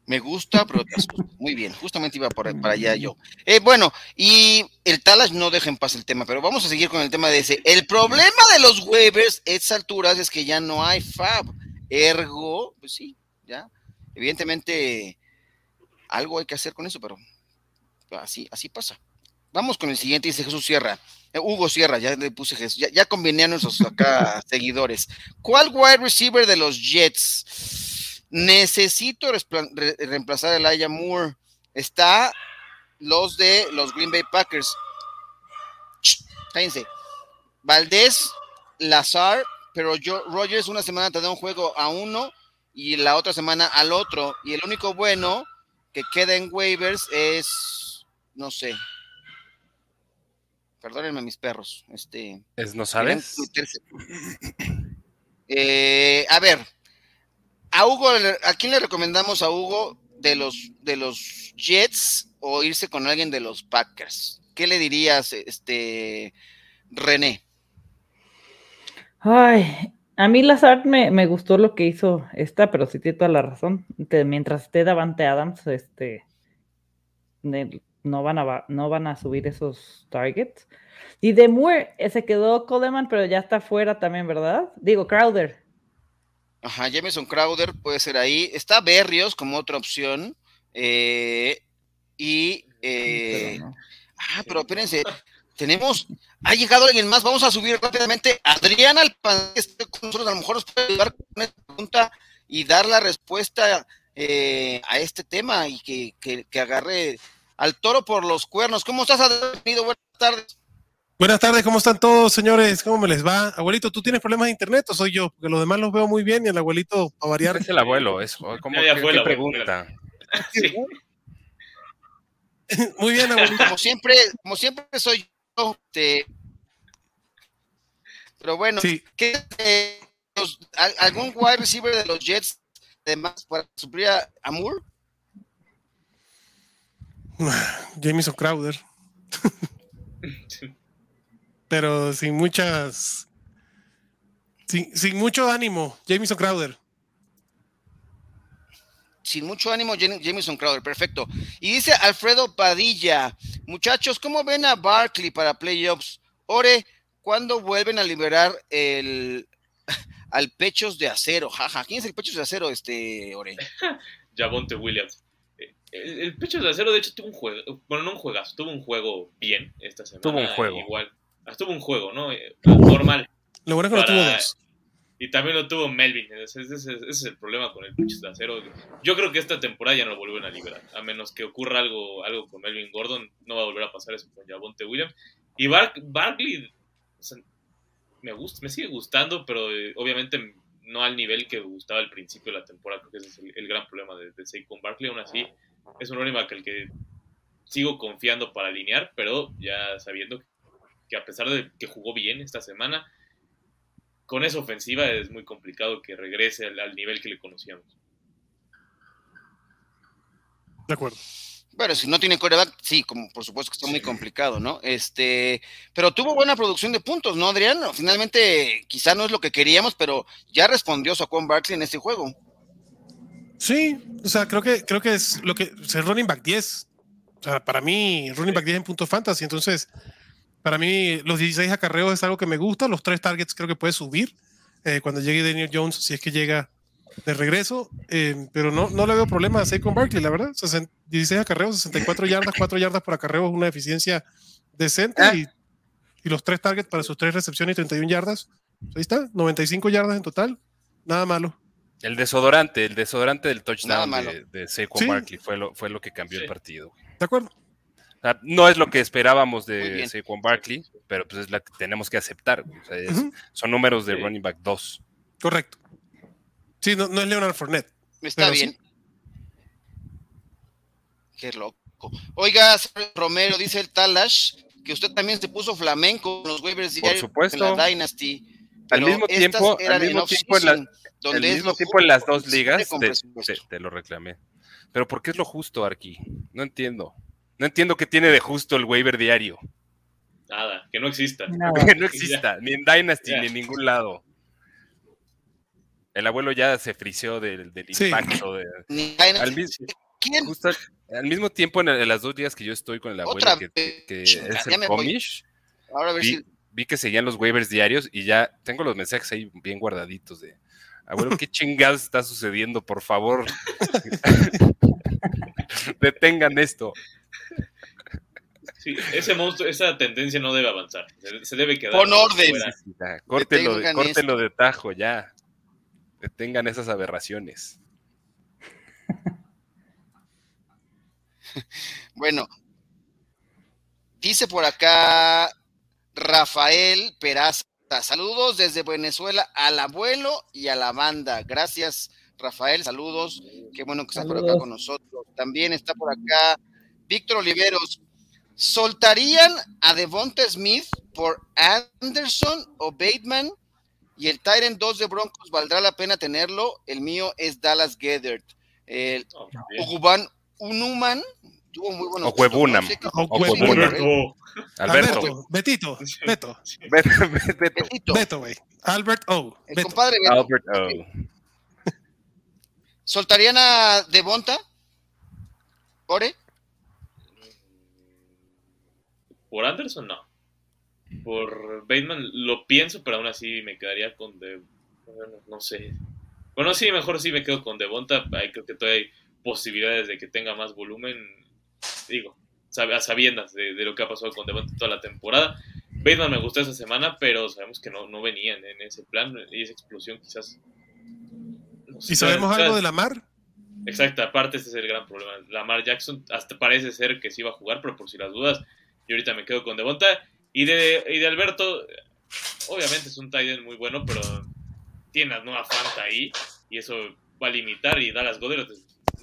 Me gusta, pero te asusta. Muy bien, justamente iba por, para allá yo. Eh, bueno, y el Talas no deja en paz el tema, pero vamos a seguir con el tema de ese. El problema de los waivers a estas alturas es que ya no hay Fab. Ergo, pues sí, ya. Evidentemente, algo hay que hacer con eso, pero así, así pasa. Vamos con el siguiente, dice Jesús Sierra. Eh, Hugo Sierra, ya le puse Jesús, ya, ya combiné a nuestros acá seguidores. ¿Cuál wide receiver de los Jets? Necesito re- reemplazar a Elijah Moore. Está los de los Green Bay Packers. Ch, Cállense. Valdés, Lazar, pero yo, Rogers una semana te da un juego a uno y la otra semana al otro. Y el único bueno que queda en waivers es, no sé. Perdónenme mis perros. Este, Es, ¿No sabes? Eh, a ver, a Hugo, ¿a quién le recomendamos a Hugo de los de los Jets o irse con alguien de los Packers? ¿Qué le dirías, este René? Ay, a mí Lazard me, me gustó lo que hizo esta, pero sí tiene toda la razón. Que mientras esté Davante Adams, este, no van a, no van a subir esos targets. Y de Moore eh, se quedó Coleman, pero ya está fuera también, ¿verdad? Digo, Crowder. Ajá, Jameson Crowder puede ser ahí. Está Berrios como otra opción. Eh, y. Eh, ah, pero espérense. Tenemos. Ha llegado alguien más. Vamos a subir rápidamente. Adriana este con nosotros. A lo mejor nos puede ayudar con esta pregunta y dar la respuesta eh, a este tema y que, que, que, agarre al toro por los cuernos. ¿Cómo estás, Adriano? Buenas tardes. Buenas tardes, ¿cómo están todos, señores? ¿Cómo me les va? Abuelito, ¿tú tienes problemas de internet o soy yo? Porque los demás los veo muy bien y el abuelito, a variar. Es el abuelo, eso. ¿Cómo ya, ya fue la pregunta? Sí. muy bien, abuelito. Como siempre, como siempre soy yo. Te... Pero bueno, sí. ¿qué, eh, los, ¿algún wide receiver de los Jets además para suplir a, a Moore? Jameson Crowder. pero sin muchas. Sin, sin mucho ánimo, Jameson Crowder. Sin mucho ánimo, Jameson Crowder, perfecto. Y dice Alfredo Padilla, muchachos, ¿cómo ven a Barkley para playoffs? Ore, ¿cuándo vuelven a liberar el al pechos de acero? Jaja, ¿quién es el pechos de acero, este Ore? Javonte Williams. El, el, pechos de acero, de hecho, tuvo un juego, bueno, no un juegazo, tuvo un juego bien esta semana. Tuvo un juego. Igual, Estuvo un juego, ¿no? Eh, normal. Lo bueno es que lo tuvo dos. Y también lo tuvo Melvin. Ese, ese, es el problema con el pinche de acero. Yo creo que esta temporada ya no lo vuelven a liberar. A menos que ocurra algo, algo con Melvin Gordon, no va a volver a pasar eso con Javonte Williams. Y Bar Barkley, o sea, me, gusta, me sigue gustando, pero eh, obviamente no al nivel que me gustaba al principio de la temporada. Creo que ese es el, gran problema de, de Saquon Barkley. Aún así, es un running back al que sigo confiando para alinear, pero ya sabiendo que que a pesar de que jugó bien esta semana, con esa ofensiva es muy complicado que regrese al, nivel que le conocíamos. De acuerdo. Bueno, si no tiene coreback, sí, como por supuesto que está muy complicado, ¿no? Este, pero tuvo buena producción de puntos, ¿no, Adrián? Finalmente, quizá no es lo que queríamos, pero ya respondió Saquon Barkley en este juego. Sí, o sea, creo que, creo que es lo que es running back 10. O sea, para mí, running back 10 en puntos fantasy, entonces para mí, los 16 acarreos es algo que me gusta. Los tres targets creo que puede subir eh, cuando llegue Daniel Jones, si es que llega de regreso. Eh, pero no, no le veo problema a Saquon Barkley, la verdad. 16 acarreos, 64 yardas, 4 yardas por acarreo es una eficiencia decente. Ah. Y, y, los tres targets para sus tres recepciones y 31 yardas. Ahí está, 95 yardas en total. Nada malo. El desodorante, el desodorante del touchdown de, de Saquon Barkley fue lo, fue lo que cambió sí. el partido. De acuerdo no es lo que esperábamos de Saquon Barkley, pero pues es la que tenemos que aceptar. O sea, es, uh -huh. Son números de sí. running back 2. Correcto. Sí, no, no es Leonard Fournette. Está bien. Sí. Qué loco. Oiga, Romero, dice el Talash que usted también se puso flamenco con los waivers Por supuesto. en la Dynasty. Al mismo tiempo, al mismo tiempo, en, la, al mismo tiempo en las dos ligas te, te, te, lo reclamé. Pero ¿por qué es lo justo, Arqui? No entiendo. No entiendo qué tiene de justo el waiver diario. Nada, que no exista. Nada. Que no exista, ni en Dynasty, yeah. ni en ningún lado. El abuelo ya se frició del, del sí. impacto. De, al, mismo, justo, al, mismo tiempo, en, en, las dos días que yo estoy con el abuelo, que, que, que es el comish, vi, si... vi, que seguían los waivers diarios y ya tengo los mensajes ahí bien guardaditos de, abuelo, ¿qué chingados está sucediendo? Por favor, detengan esto. Sí, ese monstruo, esa tendencia no debe avanzar. Se, debe quedar. Con orden. Córtelo, de, córtelo de tajo ya. Detengan esas aberraciones. bueno, dice por acá Rafael Peraza. Saludos desde Venezuela al abuelo y a la banda. Gracias, Rafael. Saludos. Qué bueno que estás por acá con nosotros. También está por acá Víctor Oliveros. ¿Soltarían a Devonta Smith por Anderson o Bateman? Y el Tyrant 2 de Broncos, ¿valdrá la pena tenerlo? El mío es Dallas Gethert. El Uguban Unuman tuvo muy buenos. O Huebunam. Alberto. Alberto. Betito. Beto. Beto. Beto. Güey. Albert O. El Beto. compadre Beto. Albert O. ¿Soltarían a Devonta? ¿Ore? por Anderson no. Por Bateman lo pienso, pero aún así me quedaría con de, no sé. Bueno, sí, mejor sí me quedo con Devonta. Ahí creo que todavía hay posibilidades de que tenga más volumen. Digo, a sabiendas de, lo que ha pasado con Devonta toda la temporada. Bateman me gustó esa semana, pero sabemos que no, no venían en ese plan y esa explosión quizás. ¿Y sabemos algo de Lamar? Exacto, aparte ese es el gran problema. Lamar Jackson hasta parece ser que sí va a jugar, pero por si las dudas, yo ahorita me quedo con Devonta. Y de, y de Alberto, obviamente es un tight muy bueno, pero tiene a Noah Fant ahí y eso va a limitar y Dallas Goddard.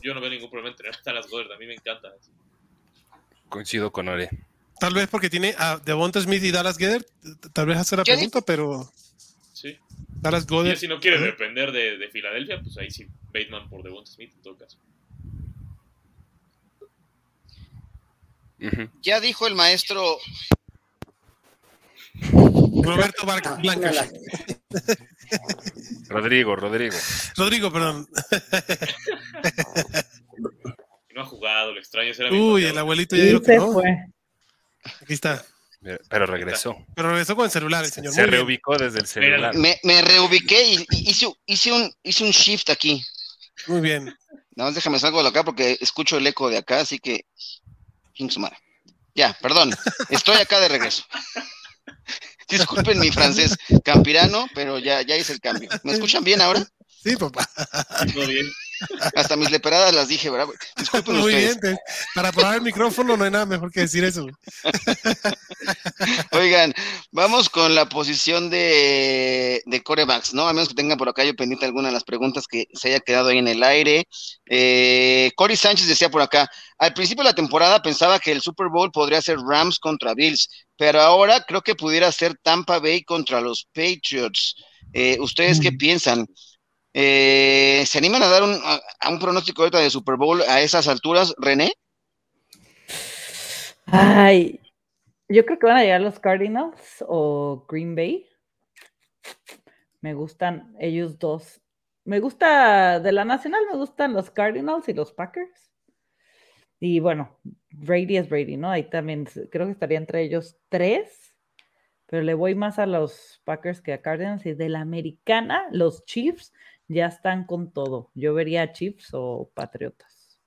Yo no veo ningún problema en tener Dallas Goddard, a mí me encanta. Coincido con Ore. Tal vez porque tiene a Devonta Smith y Dallas Goddard, tal vez hacer la pregunta, pero... Sí. Dallas Goddard. Si no quiere depender de, de, Filadelfia, pues ahí sí, Bateman por Devonta Smith en todo caso. Ya dijo el maestro Roberto Blanca. Rodrigo, Rodrigo. Rodrigo, perdón. No ha jugado, lo extraño. Uy, el abuelito ya dijo que no. Aquí está. Pero regresó. Pero regresó con el celular, el señor. Se reubicó desde el celular. Me, me reubiqué y hice, hice, un, hice un shift aquí. Muy bien. Nada más déjame salgo de acá porque escucho el eco de acá, así que. Ya, perdón. Estoy acá de regreso. Disculpen mi francés campirano, pero ya, ya hice el cambio. ¿Me escuchan bien ahora? Sí, papá. Muy bien. Hasta mis leperadas las dije, ¿verdad? Disculpen Muy bien. Para probar el micrófono no hay nada mejor que decir eso. Oigan, vamos con la posición de, de corebacks, ¿no? A menos que tengan por acá yo pendiente alguna de las preguntas que se haya quedado ahí en el aire. Eh, Cory Sánchez decía por acá, al principio de la temporada pensaba que el Super Bowl podría ser Rams contra Bills, pero ahora creo que pudiera ser Tampa Bay contra los Patriots. Eh, ¿Ustedes qué mm. piensan? Eh, ¿Se animan a dar un, a, un pronóstico ahorita de Super Bowl a esas alturas, René? Ay, yo creo que van a llegar los Cardinals o Green Bay. Me gustan ellos dos. Me gusta de la nacional, me gustan los Cardinals y los Packers. Y bueno, Brady es Brady, ¿no? Ahí también creo que estaría entre ellos tres, pero le voy más a los Packers que a Cardinals. Y de la americana, los Chiefs ya están con todo. Yo vería Chiefs o Patriotas.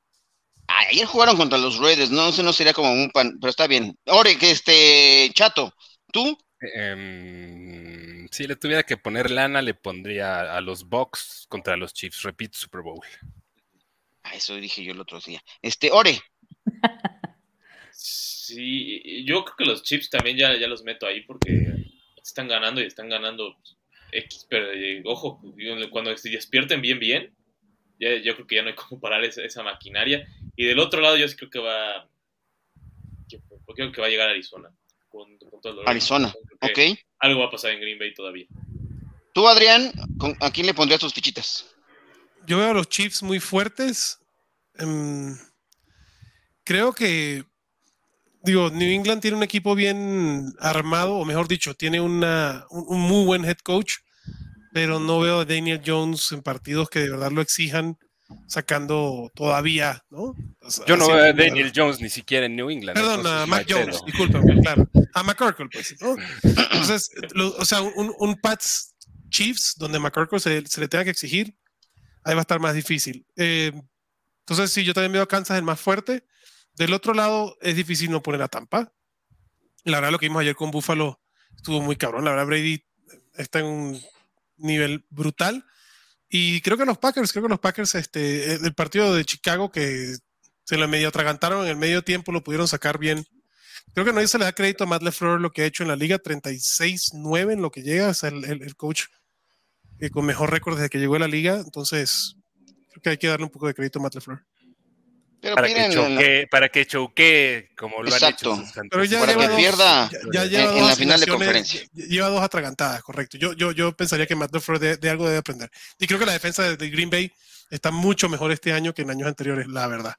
Ayer jugaron contra los Raiders, no, eso no sería como un pan, pero está bien. Ore, que este, Chato, ¿tú? Em, si le tuviera que poner lana, le pondría a los Bucks contra los Chiefs. Repito, Super Bowl. Ah, eso dije yo el otro día. Este, Ore. sí, yo creo que los Chiefs también ya, ya los meto ahí porque están ganando y están ganando X, pero eh, ojo, cuando se despierten bien, bien, ya, yo creo que ya no hay como parar esa, maquinaria. Y del otro lado, yo sí creo que va. creo que va a llegar a Arizona. Arizona, ok. Algo va a pasar en Green Bay todavía. Tú, Adrián, ¿a quién le pondrías tus fichitas? Yo veo a los Chiefs muy fuertes. Em, creo que digo, New England tiene un equipo bien armado, o mejor dicho, tiene una, un, muy buen head coach, pero no veo a Daniel Jones en partidos que de verdad lo exijan sacando todavía, ¿no? Yo no veo a Daniel Jones ni siquiera en New England. Perdón, a Mac Jones, discúlpame, claro. A McCorkle, pues. ¿no? Entonces, o sea, un, un, Pats Chiefs donde McCorkle se, se, le tenga que exigir, ahí va a estar más difícil. Eh, entonces, sí, yo también veo a Kansas el más fuerte. Del otro lado, es difícil no poner a Tampa. La verdad, lo que vimos ayer con Buffalo estuvo muy cabrón. La verdad, Brady está en un nivel brutal. Y creo que los Packers, creo que los Packers, este, el partido de Chicago que se le medio atragantaron en el medio tiempo, lo pudieron sacar bien. Creo que no se le da crédito a Matt LeFleur lo que ha hecho en la liga, 36-9 en lo que llega, es el, coach eh, con mejor récord desde que llegó a la liga. Entonces, creo que hay que darle un poco de crédito a Matt LeFleur para, que choque, para que choquee como lo han hecho. Pero ya para que pierda ya, en, la final de conferencia. Lleva dos atragantadas, correcto. Yo, yo, yo pensaría que Matt LaFleur de, algo debe aprender. Y creo que la defensa de, Green Bay está mucho mejor este año que en años anteriores, la verdad.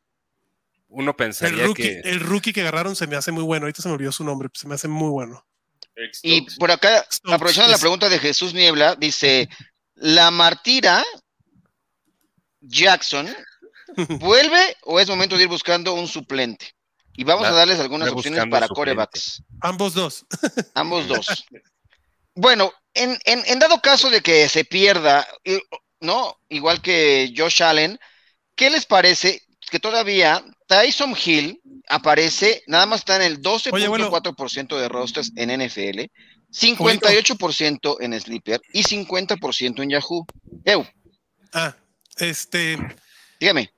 Uno pensaría el rookie, que... El rookie que agarraron se me hace muy bueno. Ahorita se me olvidó su nombre, se me hace muy bueno. Y por acá, aprovechando la pregunta de Jesús Niebla, dice, la martira Jackson ¿Vuelve o es momento de ir buscando un suplente? Y vamos a darles algunas opciones para corebacks. Ambos dos. Ambos dos. Bueno, en, en, en, dado caso de que se pierda, ¿no? Igual que Josh Allen, ¿qué les parece que todavía Tyson Hill aparece, nada más está en el 12.4% bueno. de rosters en NFL, 58% en Sleeper y 50% en Yahoo. Eu. Ah, este. Dígame.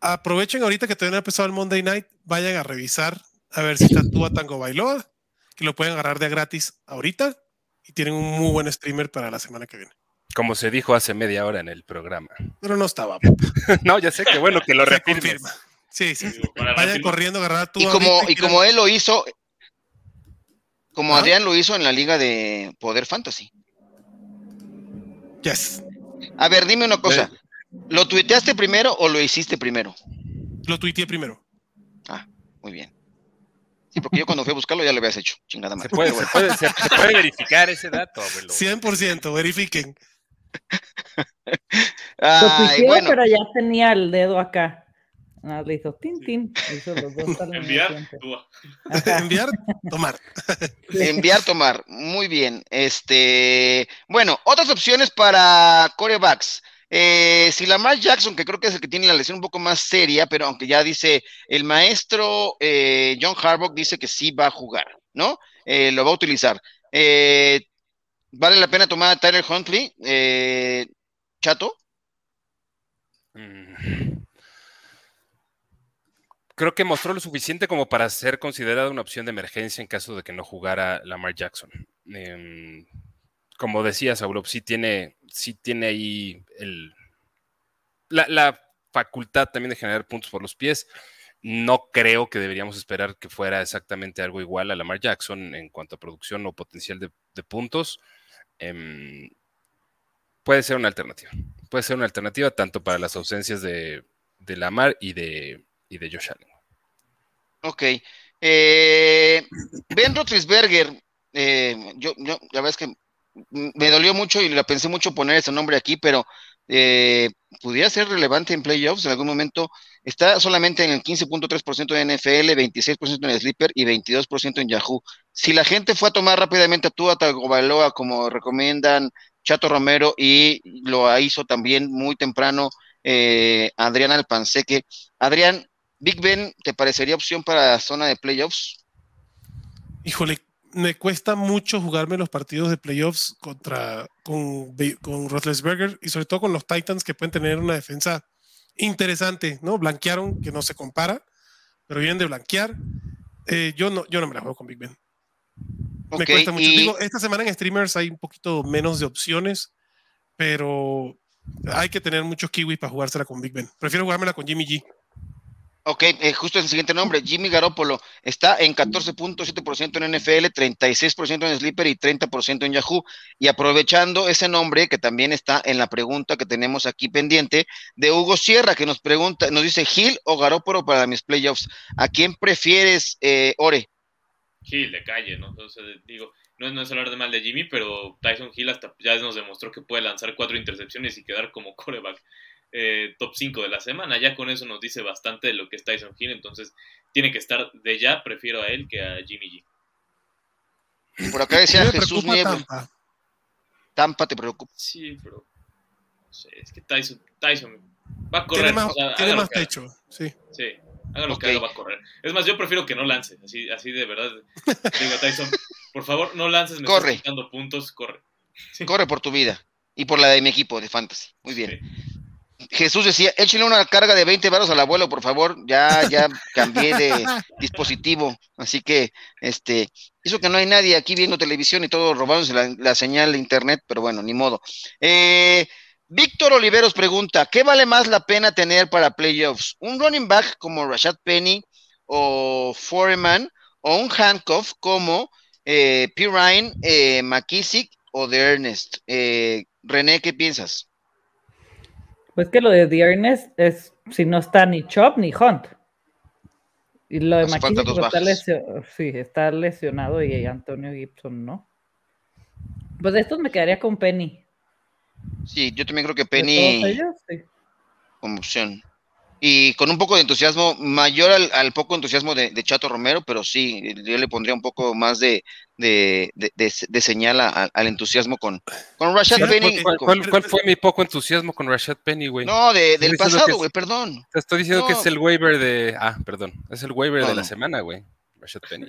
Aprovechen ahorita que todavía no ha empezado el Monday Night, vayan a revisar a ver si está Tua Tango Bailoa, que lo pueden agarrar de gratis ahorita y tienen un muy buen streamer para la semana que viene. Como se dijo hace media hora en el programa. Pero no estaba. no, ya sé que bueno que lo confirma. Sí, sí. sí. Vayan corriendo a agarrar a Tua. Y como, y como él lo hizo, como ¿Ah? Adrián lo hizo en la liga de Poder Fantasy. Yes. A ver, dime una cosa. ¿Lo tuiteaste primero o lo hiciste primero? Lo tuiteé primero. Ah, muy bien. Sí, porque yo cuando fui a buscarlo ya lo habías hecho. Chingada madre. ¿Se puede, se puede, se, se puede verificar ese dato, abuelo? 100%, verifiquen. Ay, lo tuiteé, bueno. pero ya tenía el dedo acá. Ah, le hizo tin, tin. Hizo los dos Enviar, Enviar, tomar. Enviar, tomar. Muy bien. Este, bueno, otras opciones para corebacks. Eh, si Lamar Jackson, que creo que es el que tiene la lesión un poco más seria, pero aunque ya dice el maestro eh, John Harbaugh dice que sí va a jugar, ¿no? Eh, lo va a utilizar. ¿Vale la pena tomar a Tyler Huntley? ¿Chato? Mm. Creo que mostró lo suficiente como para ser considerada una opción de emergencia en caso de que no jugara Lamar Jackson. Eh, como decía Saulo, sí tiene, sí tiene ahí el, la, facultad también de generar puntos por los pies. No creo que deberíamos esperar que fuera exactamente algo igual a Lamar Jackson en cuanto a producción o potencial de, puntos. Eh, puede ser una alternativa. Puede ser una alternativa tanto para las ausencias de, de Lamar y de, y de Josh Allen. Ok. Eh, ben Roethlisberger, eh, yo, yo, la que me dolió mucho y la pensé mucho poner ese nombre aquí, pero eh, pudiera ser relevante en playoffs en algún momento. Está solamente en el 15.3% de NFL, 26% en Sleeper y 22% en Yahoo. Si la gente fue a tomar rápidamente a Tua Tagovailoa, como recomiendan Chato Romero, y lo hizo también muy temprano eh, Adrián Alpanseque. Adrián, Big Ben, ¿te parecería opción para la zona de playoffs? Híjole, me cuesta mucho jugarme los partidos de playoffs contra con, con Roethlisberger y sobre todo con los Titans que pueden tener una defensa interesante, ¿no? Blanquearon, que no se compara, pero vienen de blanquear. Eh, yo, no, yo no me la juego con Big Ben. Okay, me cuesta mucho. Y... Digo, esta semana en streamers hay un poquito menos de opciones, pero hay que tener muchos kiwis para jugársela con Big Ben. Prefiero jugármela con Jimmy G. Ok, eh, justo el siguiente nombre, Jimmy Garoppolo, está en 14.7% en NFL, 36% en Sleeper y 30% en Yahoo. Y aprovechando ese nombre que también está en la pregunta que tenemos aquí pendiente de Hugo Sierra, que nos pregunta, nos dice Gil o Garoppolo para mis playoffs. ¿A quién prefieres, eh, Ore? Gil, de calle, ¿no? Entonces, digo, no, no es hablar de mal de Jimmy, pero Tyson Hill hasta ya nos demostró que puede lanzar cuatro intercepciones y quedar como coreback eh, top 5 de la semana. Ya con eso nos dice bastante de lo que es Tyson Hill, entonces tiene que estar de ya, prefiero a él que a Jimmy G. Por acá decía Jesús Nieves. Tampa. Tampa te preocupa. Sí, pero no sé, es que Tyson, Tyson va a correr. Tiene más, o sea, tiene más techo, sí. Sí, haga lo okay. que haga, va a correr. Es más, yo prefiero que no lance, así, así de verdad. Digo a Tyson, por favor, no lances, me corre. estás puntos, corre. Sí. Corre por tu vida y por la de mi equipo de fantasy. Muy bien. Sí. Jesús decía, échale una carga de 20 varos al abuelo, por favor. Ya, ya cambié de dispositivo. Así que, este, eso que no hay nadie aquí viendo televisión y todo robándose la, la señal de internet, pero bueno, ni modo. Eh, Víctor Oliveros pregunta, ¿qué vale más la pena tener para playoffs? ¿Un running back como Rashad Penny o Foreman o un handcuff como eh, P. Ryan, eh, McKissick o de Ernest? Eh, René, ¿qué piensas? Pues que lo de The Ernest es si no está ni Chop ni Hunt. Y lo de McKissick está, lesionado, sí, está lesionado y Antonio Gibson no. Pues de estos me quedaría con Penny. Sí, yo también creo que Penny ellos, sí. como opción. Y con un poco de entusiasmo, mayor al, al poco entusiasmo de, de, Chato Romero, pero sí, yo le pondría un poco más de, de, de señal a, al entusiasmo con, con Rashad Sí, Penny. ¿cuál, con- cuál- cuál fue mi poco entusiasmo con Rashad Penny, güey? no, de- del pasado, güey, perdón. Te estoy diciendo que es el waiver de. Ah, perdón. Es el waiver No, de la no. semana, güey. Rashad Penny.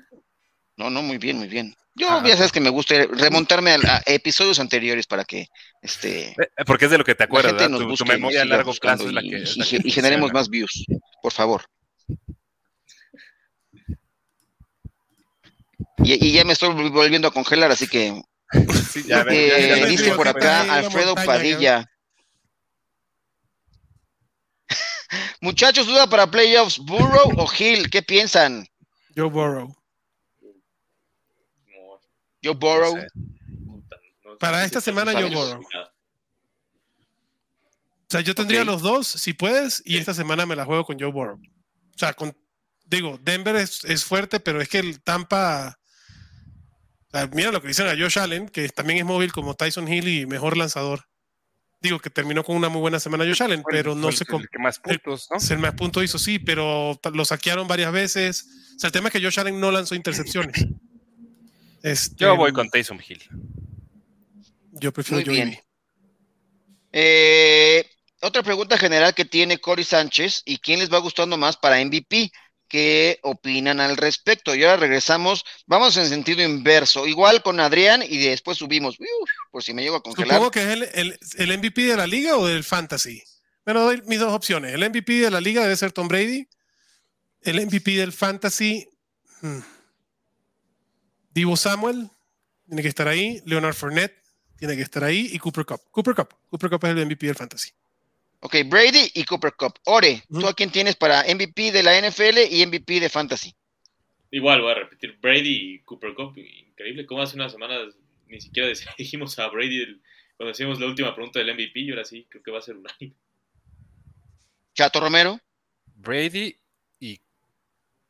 No, no, muy bien, muy bien. Yo Ah, ya sabes que me gusta remontarme a, a episodios anteriores para que este Eh, Porque es de lo que te la acuerdas, gente ¿verdad? nos Tu, memoria a siga largo buscando plazo es la y, que. es y- la que y generemos más views, por favor. Y, y ya me estoy volviendo a congelar, así que Sí, ya, ven, eh, ya, dice por acá Alfredo montaña, Padilla. Muchachos, duda para playoffs, Burrow o Hill, ¿qué piensan? Joe Burrow. Yo Burrow. No sé. Para esta sé, semana yo nada. O sea, yo tendría los dos, si puedes, y esta semana me la juego con Joe Burrow. O sea, con, digo, Denver es, es fuerte, pero es que el Tampa. o sea, mira lo que dicen a Josh Allen, que también es móvil como Tyson Hill y mejor lanzador. Digo que terminó con una muy buena semana Josh Allen, pero no fue el- el que más puntos, ¿no? el más punto hizo, sí, pero lo saquearon varias veces. O sea, el tema es que Josh Allen no lanzó intercepciones. Este, Yo voy con Taysom Hill. Yo prefiero Muy Joey bien. Eh, otra pregunta general que tiene Cory Sánchez y quién les va gustando más para MVP. ¿Qué opinan al respecto? Y ahora regresamos, vamos en sentido inverso, igual con Adrián y después subimos, Uf, por si me llego a congelar. Supongo que es el, el- el MVP de la liga o del fantasy. Bueno, doy mis dos opciones. El MVP de la liga debe ser Tom Brady. El MVP del fantasy, hmm, Divo Samuel, tiene que estar ahí. Leonard Fournette, tiene que estar ahí. Y Cooper Cup. Cooper Cup. Cooper Cup es el MVP del fantasy. Ok, Brady y Cooper Cup. Ore, ¿tú a quién tienes para MVP de la NFL y MVP de Fantasy? Igual voy a repetir, Brady y Cooper Cup, increíble, como hace unas semanas ni siquiera dijimos a Brady el- cuando hacíamos la última pregunta del MVP y ahora sí, creo que va a ser unánime. Chato Romero. Brady y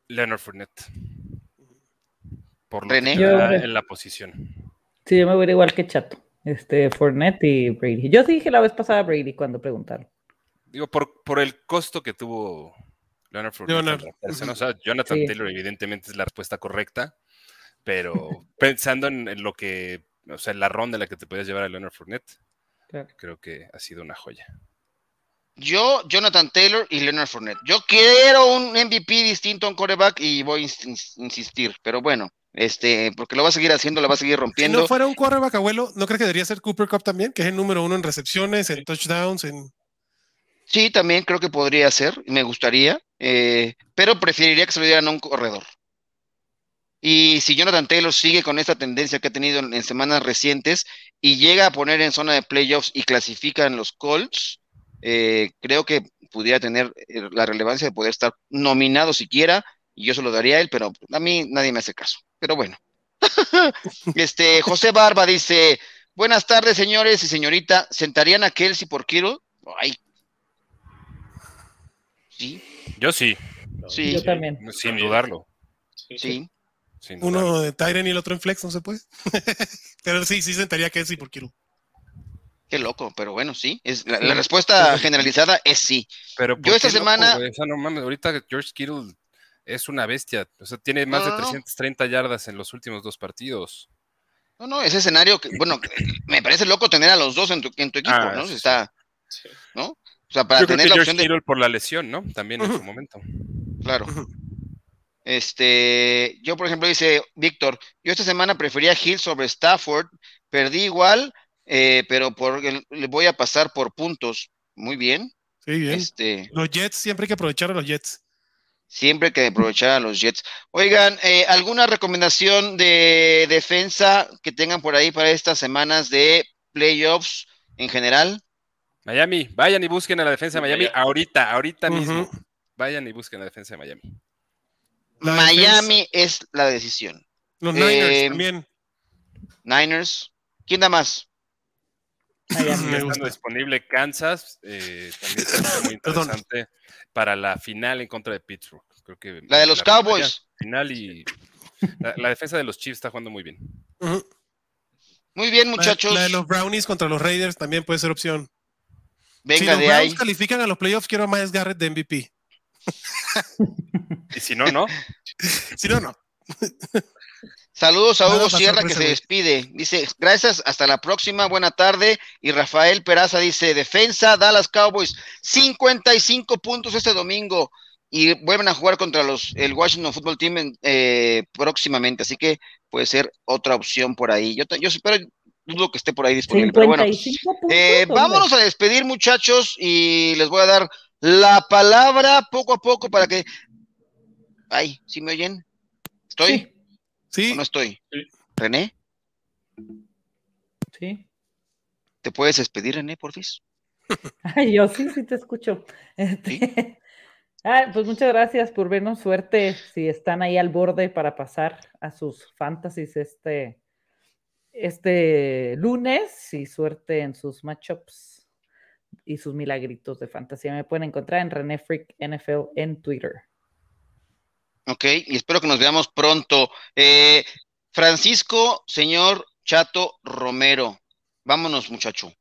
Leonard Fournette. Por lo René. que en la posición. Sí, yo me voy a ir igual que Chato. Este, Fournette y Brady. Yo sí dije la vez pasada Brady cuando preguntaron. Digo, por, por el costo que tuvo Leonard Fournette. Leonard. O sea, Jonathan Sí. Taylor evidentemente es la respuesta correcta, pero pensando en, en lo que, o sea, en la ronda en la que te puedes llevar a Leonard Fournette, Claro. creo que ha sido una joya. Yo, Jonathan Taylor y Leonard Fournette. Yo quiero un MVP distinto a un coreback y voy a ins- ins- insistir, pero bueno, este, porque lo va a seguir haciendo, lo va a seguir Si rompiendo. no fuera un quarterback abuelo, ¿no crees que debería ser Cooper Cup también? Que es el número uno en recepciones, en touchdowns, en... Sí, también creo que podría ser, me gustaría, eh, pero preferiría que se lo dieran a un corredor. Y si Jonathan Taylor sigue con esta tendencia que ha tenido en, en semanas recientes y llega a poner en zona de playoffs y clasifica en los Colts, eh, creo que pudiera tener eh, la relevancia de poder estar nominado siquiera, y yo se lo daría a él, pero a mí nadie me hace caso. Pero bueno. este, José Barba dice, buenas tardes, señores y señorita, ¿sentarían a Kelsey por Kittle? Ay. Sí, Yo sí, Sí. Yo también. sin dudarlo. Sí. sí. sin dudarlo. Uno de Tyren y el otro en Flex, no se puede. Pero sí, sí sentaría que sí por Kiro. Qué loco, pero bueno, sí. Es, la, la respuesta generalizada es sí. Pero Yo ¿por esta loco, semana- no mames, ahorita George Kittle es una bestia. O sea, tiene más No, de no, no. 330 yardas en los últimos dos partidos. No, no, ese escenario, que, bueno, me parece loco tener a los dos en tu, en tu equipo, Ah, ¿no? sí, Está, Sí. ¿no? O sea, para Yo creo tener que la George opción de. Por la lesión, ¿no? También en su momento. Claro. Este, yo, por ejemplo, dice Víctor, yo esta semana prefería Hill sobre Stafford, perdí igual, eh, pero por, le voy a pasar por puntos. Muy bien. Sí, bien. Este, Los Jets, siempre hay que aprovechar a los Jets. Siempre que aprovechar a los Jets. Oigan, eh, ¿alguna recomendación de defensa que tengan por ahí para estas semanas de playoffs en general? Miami, vayan y busquen a la defensa de Miami Vaya. ahorita, ahorita mismo. Vayan y busquen a la defensa de Miami. La Miami es la decisión. Los Eh, Niners también. Niners. ¿Quién da más? Miami. Estando disponible Kansas, eh, también está muy Perdón. Para la final en contra de Pittsburgh. Creo que La de los Cowboys. Final y la, la defensa de los Chiefs está jugando muy bien. Muy bien, La- muchachos. La, de los Brownies contra los Raiders también puede ser opción. venga si los de Browns ahí. califican a los playoffs, quiero a Miles Garrett de MVP. Y si no, no. Si no, no. Saludos a Hugo Sierra que se despide. Dice, gracias, hasta la próxima, buena tarde. Y Rafael Peraza dice, defensa, Dallas Cowboys, 55 puntos este domingo. Y vuelven a jugar contra los el Washington Football Team eh, próximamente. Así que puede ser otra opción por ahí. Yo, yo espero, dudo que esté por ahí disponible. Pero bueno, 55 puntos. Eh, vámonos a despedir, muchachos, y les voy a dar la palabra poco a poco para que. Ay, ¿sí me oyen? ¿Estoy Sí, Sí, o no estoy? Sí. René, sí. ¿te puedes despedir, René, porfis? Ay, yo sí, sí te escucho. Este, ah, pues muchas gracias por vernos. Suerte si están ahí al borde para pasar a sus fantasies este, este lunes y suerte en sus matchups y sus milagritos de fantasía. Me pueden encontrar en René Freak NFL en Twitter. Ok, y espero que nos veamos pronto. Eh, Francisco, señor Chato Romero. Vámonos, muchacho.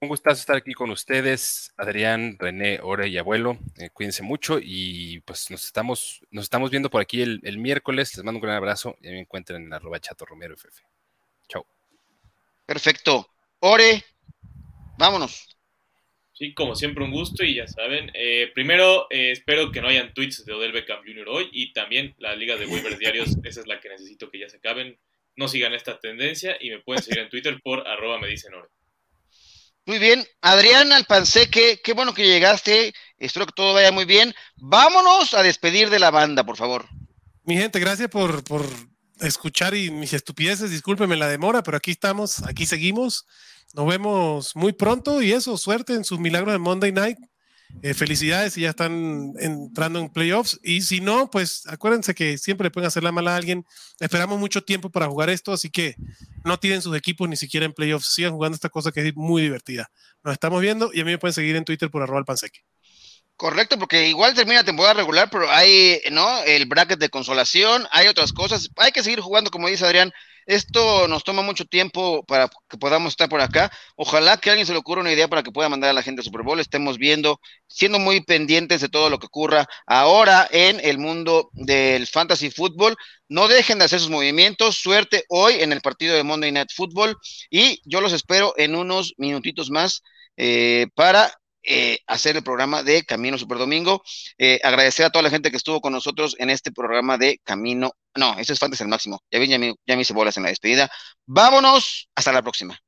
Un gustazo estar aquí con ustedes, Adrián, René, Ore y Abuelo. Eh, cuídense mucho y pues nos estamos, nos estamos viendo por aquí el, el miércoles. Les mando un gran abrazo y me encuentran en arroba chato romero FF. Chao. Perfecto. Ore, vámonos. Sí, como siempre un gusto y ya saben, eh, primero eh, espero que no hayan tweets de Odell Beckham Jr. hoy y también la liga de waivers diarios, esa es la que necesito que ya se acaben. No sigan esta tendencia y me pueden seguir en Twitter por arroba me dicen oro. Muy bien, Adrián Alpanseque, qué bueno que llegaste. Espero que todo vaya muy bien. Vámonos a despedir de la banda, por favor. mi gente, gracias por, por escuchar y mis estupideces. Discúlpenme la demora, pero aquí estamos, aquí seguimos. Nos vemos muy pronto y eso, suerte en sus milagros de Monday Night. Eh, felicidades si ya están entrando en playoffs. Y si no, pues acuérdense que siempre le pueden hacer la mala a alguien. Esperamos mucho tiempo para jugar esto, así que no tiren sus equipos ni siquiera en playoffs. Sigan jugando esta cosa que es muy divertida. Nos estamos viendo y a mí me pueden seguir en Twitter por arroba alpanseque. Correcto, porque igual termina temporada regular, pero hay, ¿no? El bracket de consolación, hay otras cosas. Hay que seguir jugando, como dice Adrián. Esto nos toma mucho tiempo para que podamos estar por acá. Ojalá que a alguien se le ocurra una idea para que pueda mandar a la gente al Super Bowl. Estemos viendo, siendo muy pendientes de todo lo que ocurra ahora en el mundo del fantasy fútbol. No dejen de hacer sus movimientos. Suerte hoy en el partido de Monday Night Football. Y yo los espero en unos minutitos más eh, para eh, hacer el programa de Camino Super Domingo. Eh, agradecer a toda la gente que estuvo con nosotros en este programa de Camino. No, ese es Fantasy el máximo. Ya vi, ya ya me hice bolas en la despedida. Vámonos. Hasta la próxima.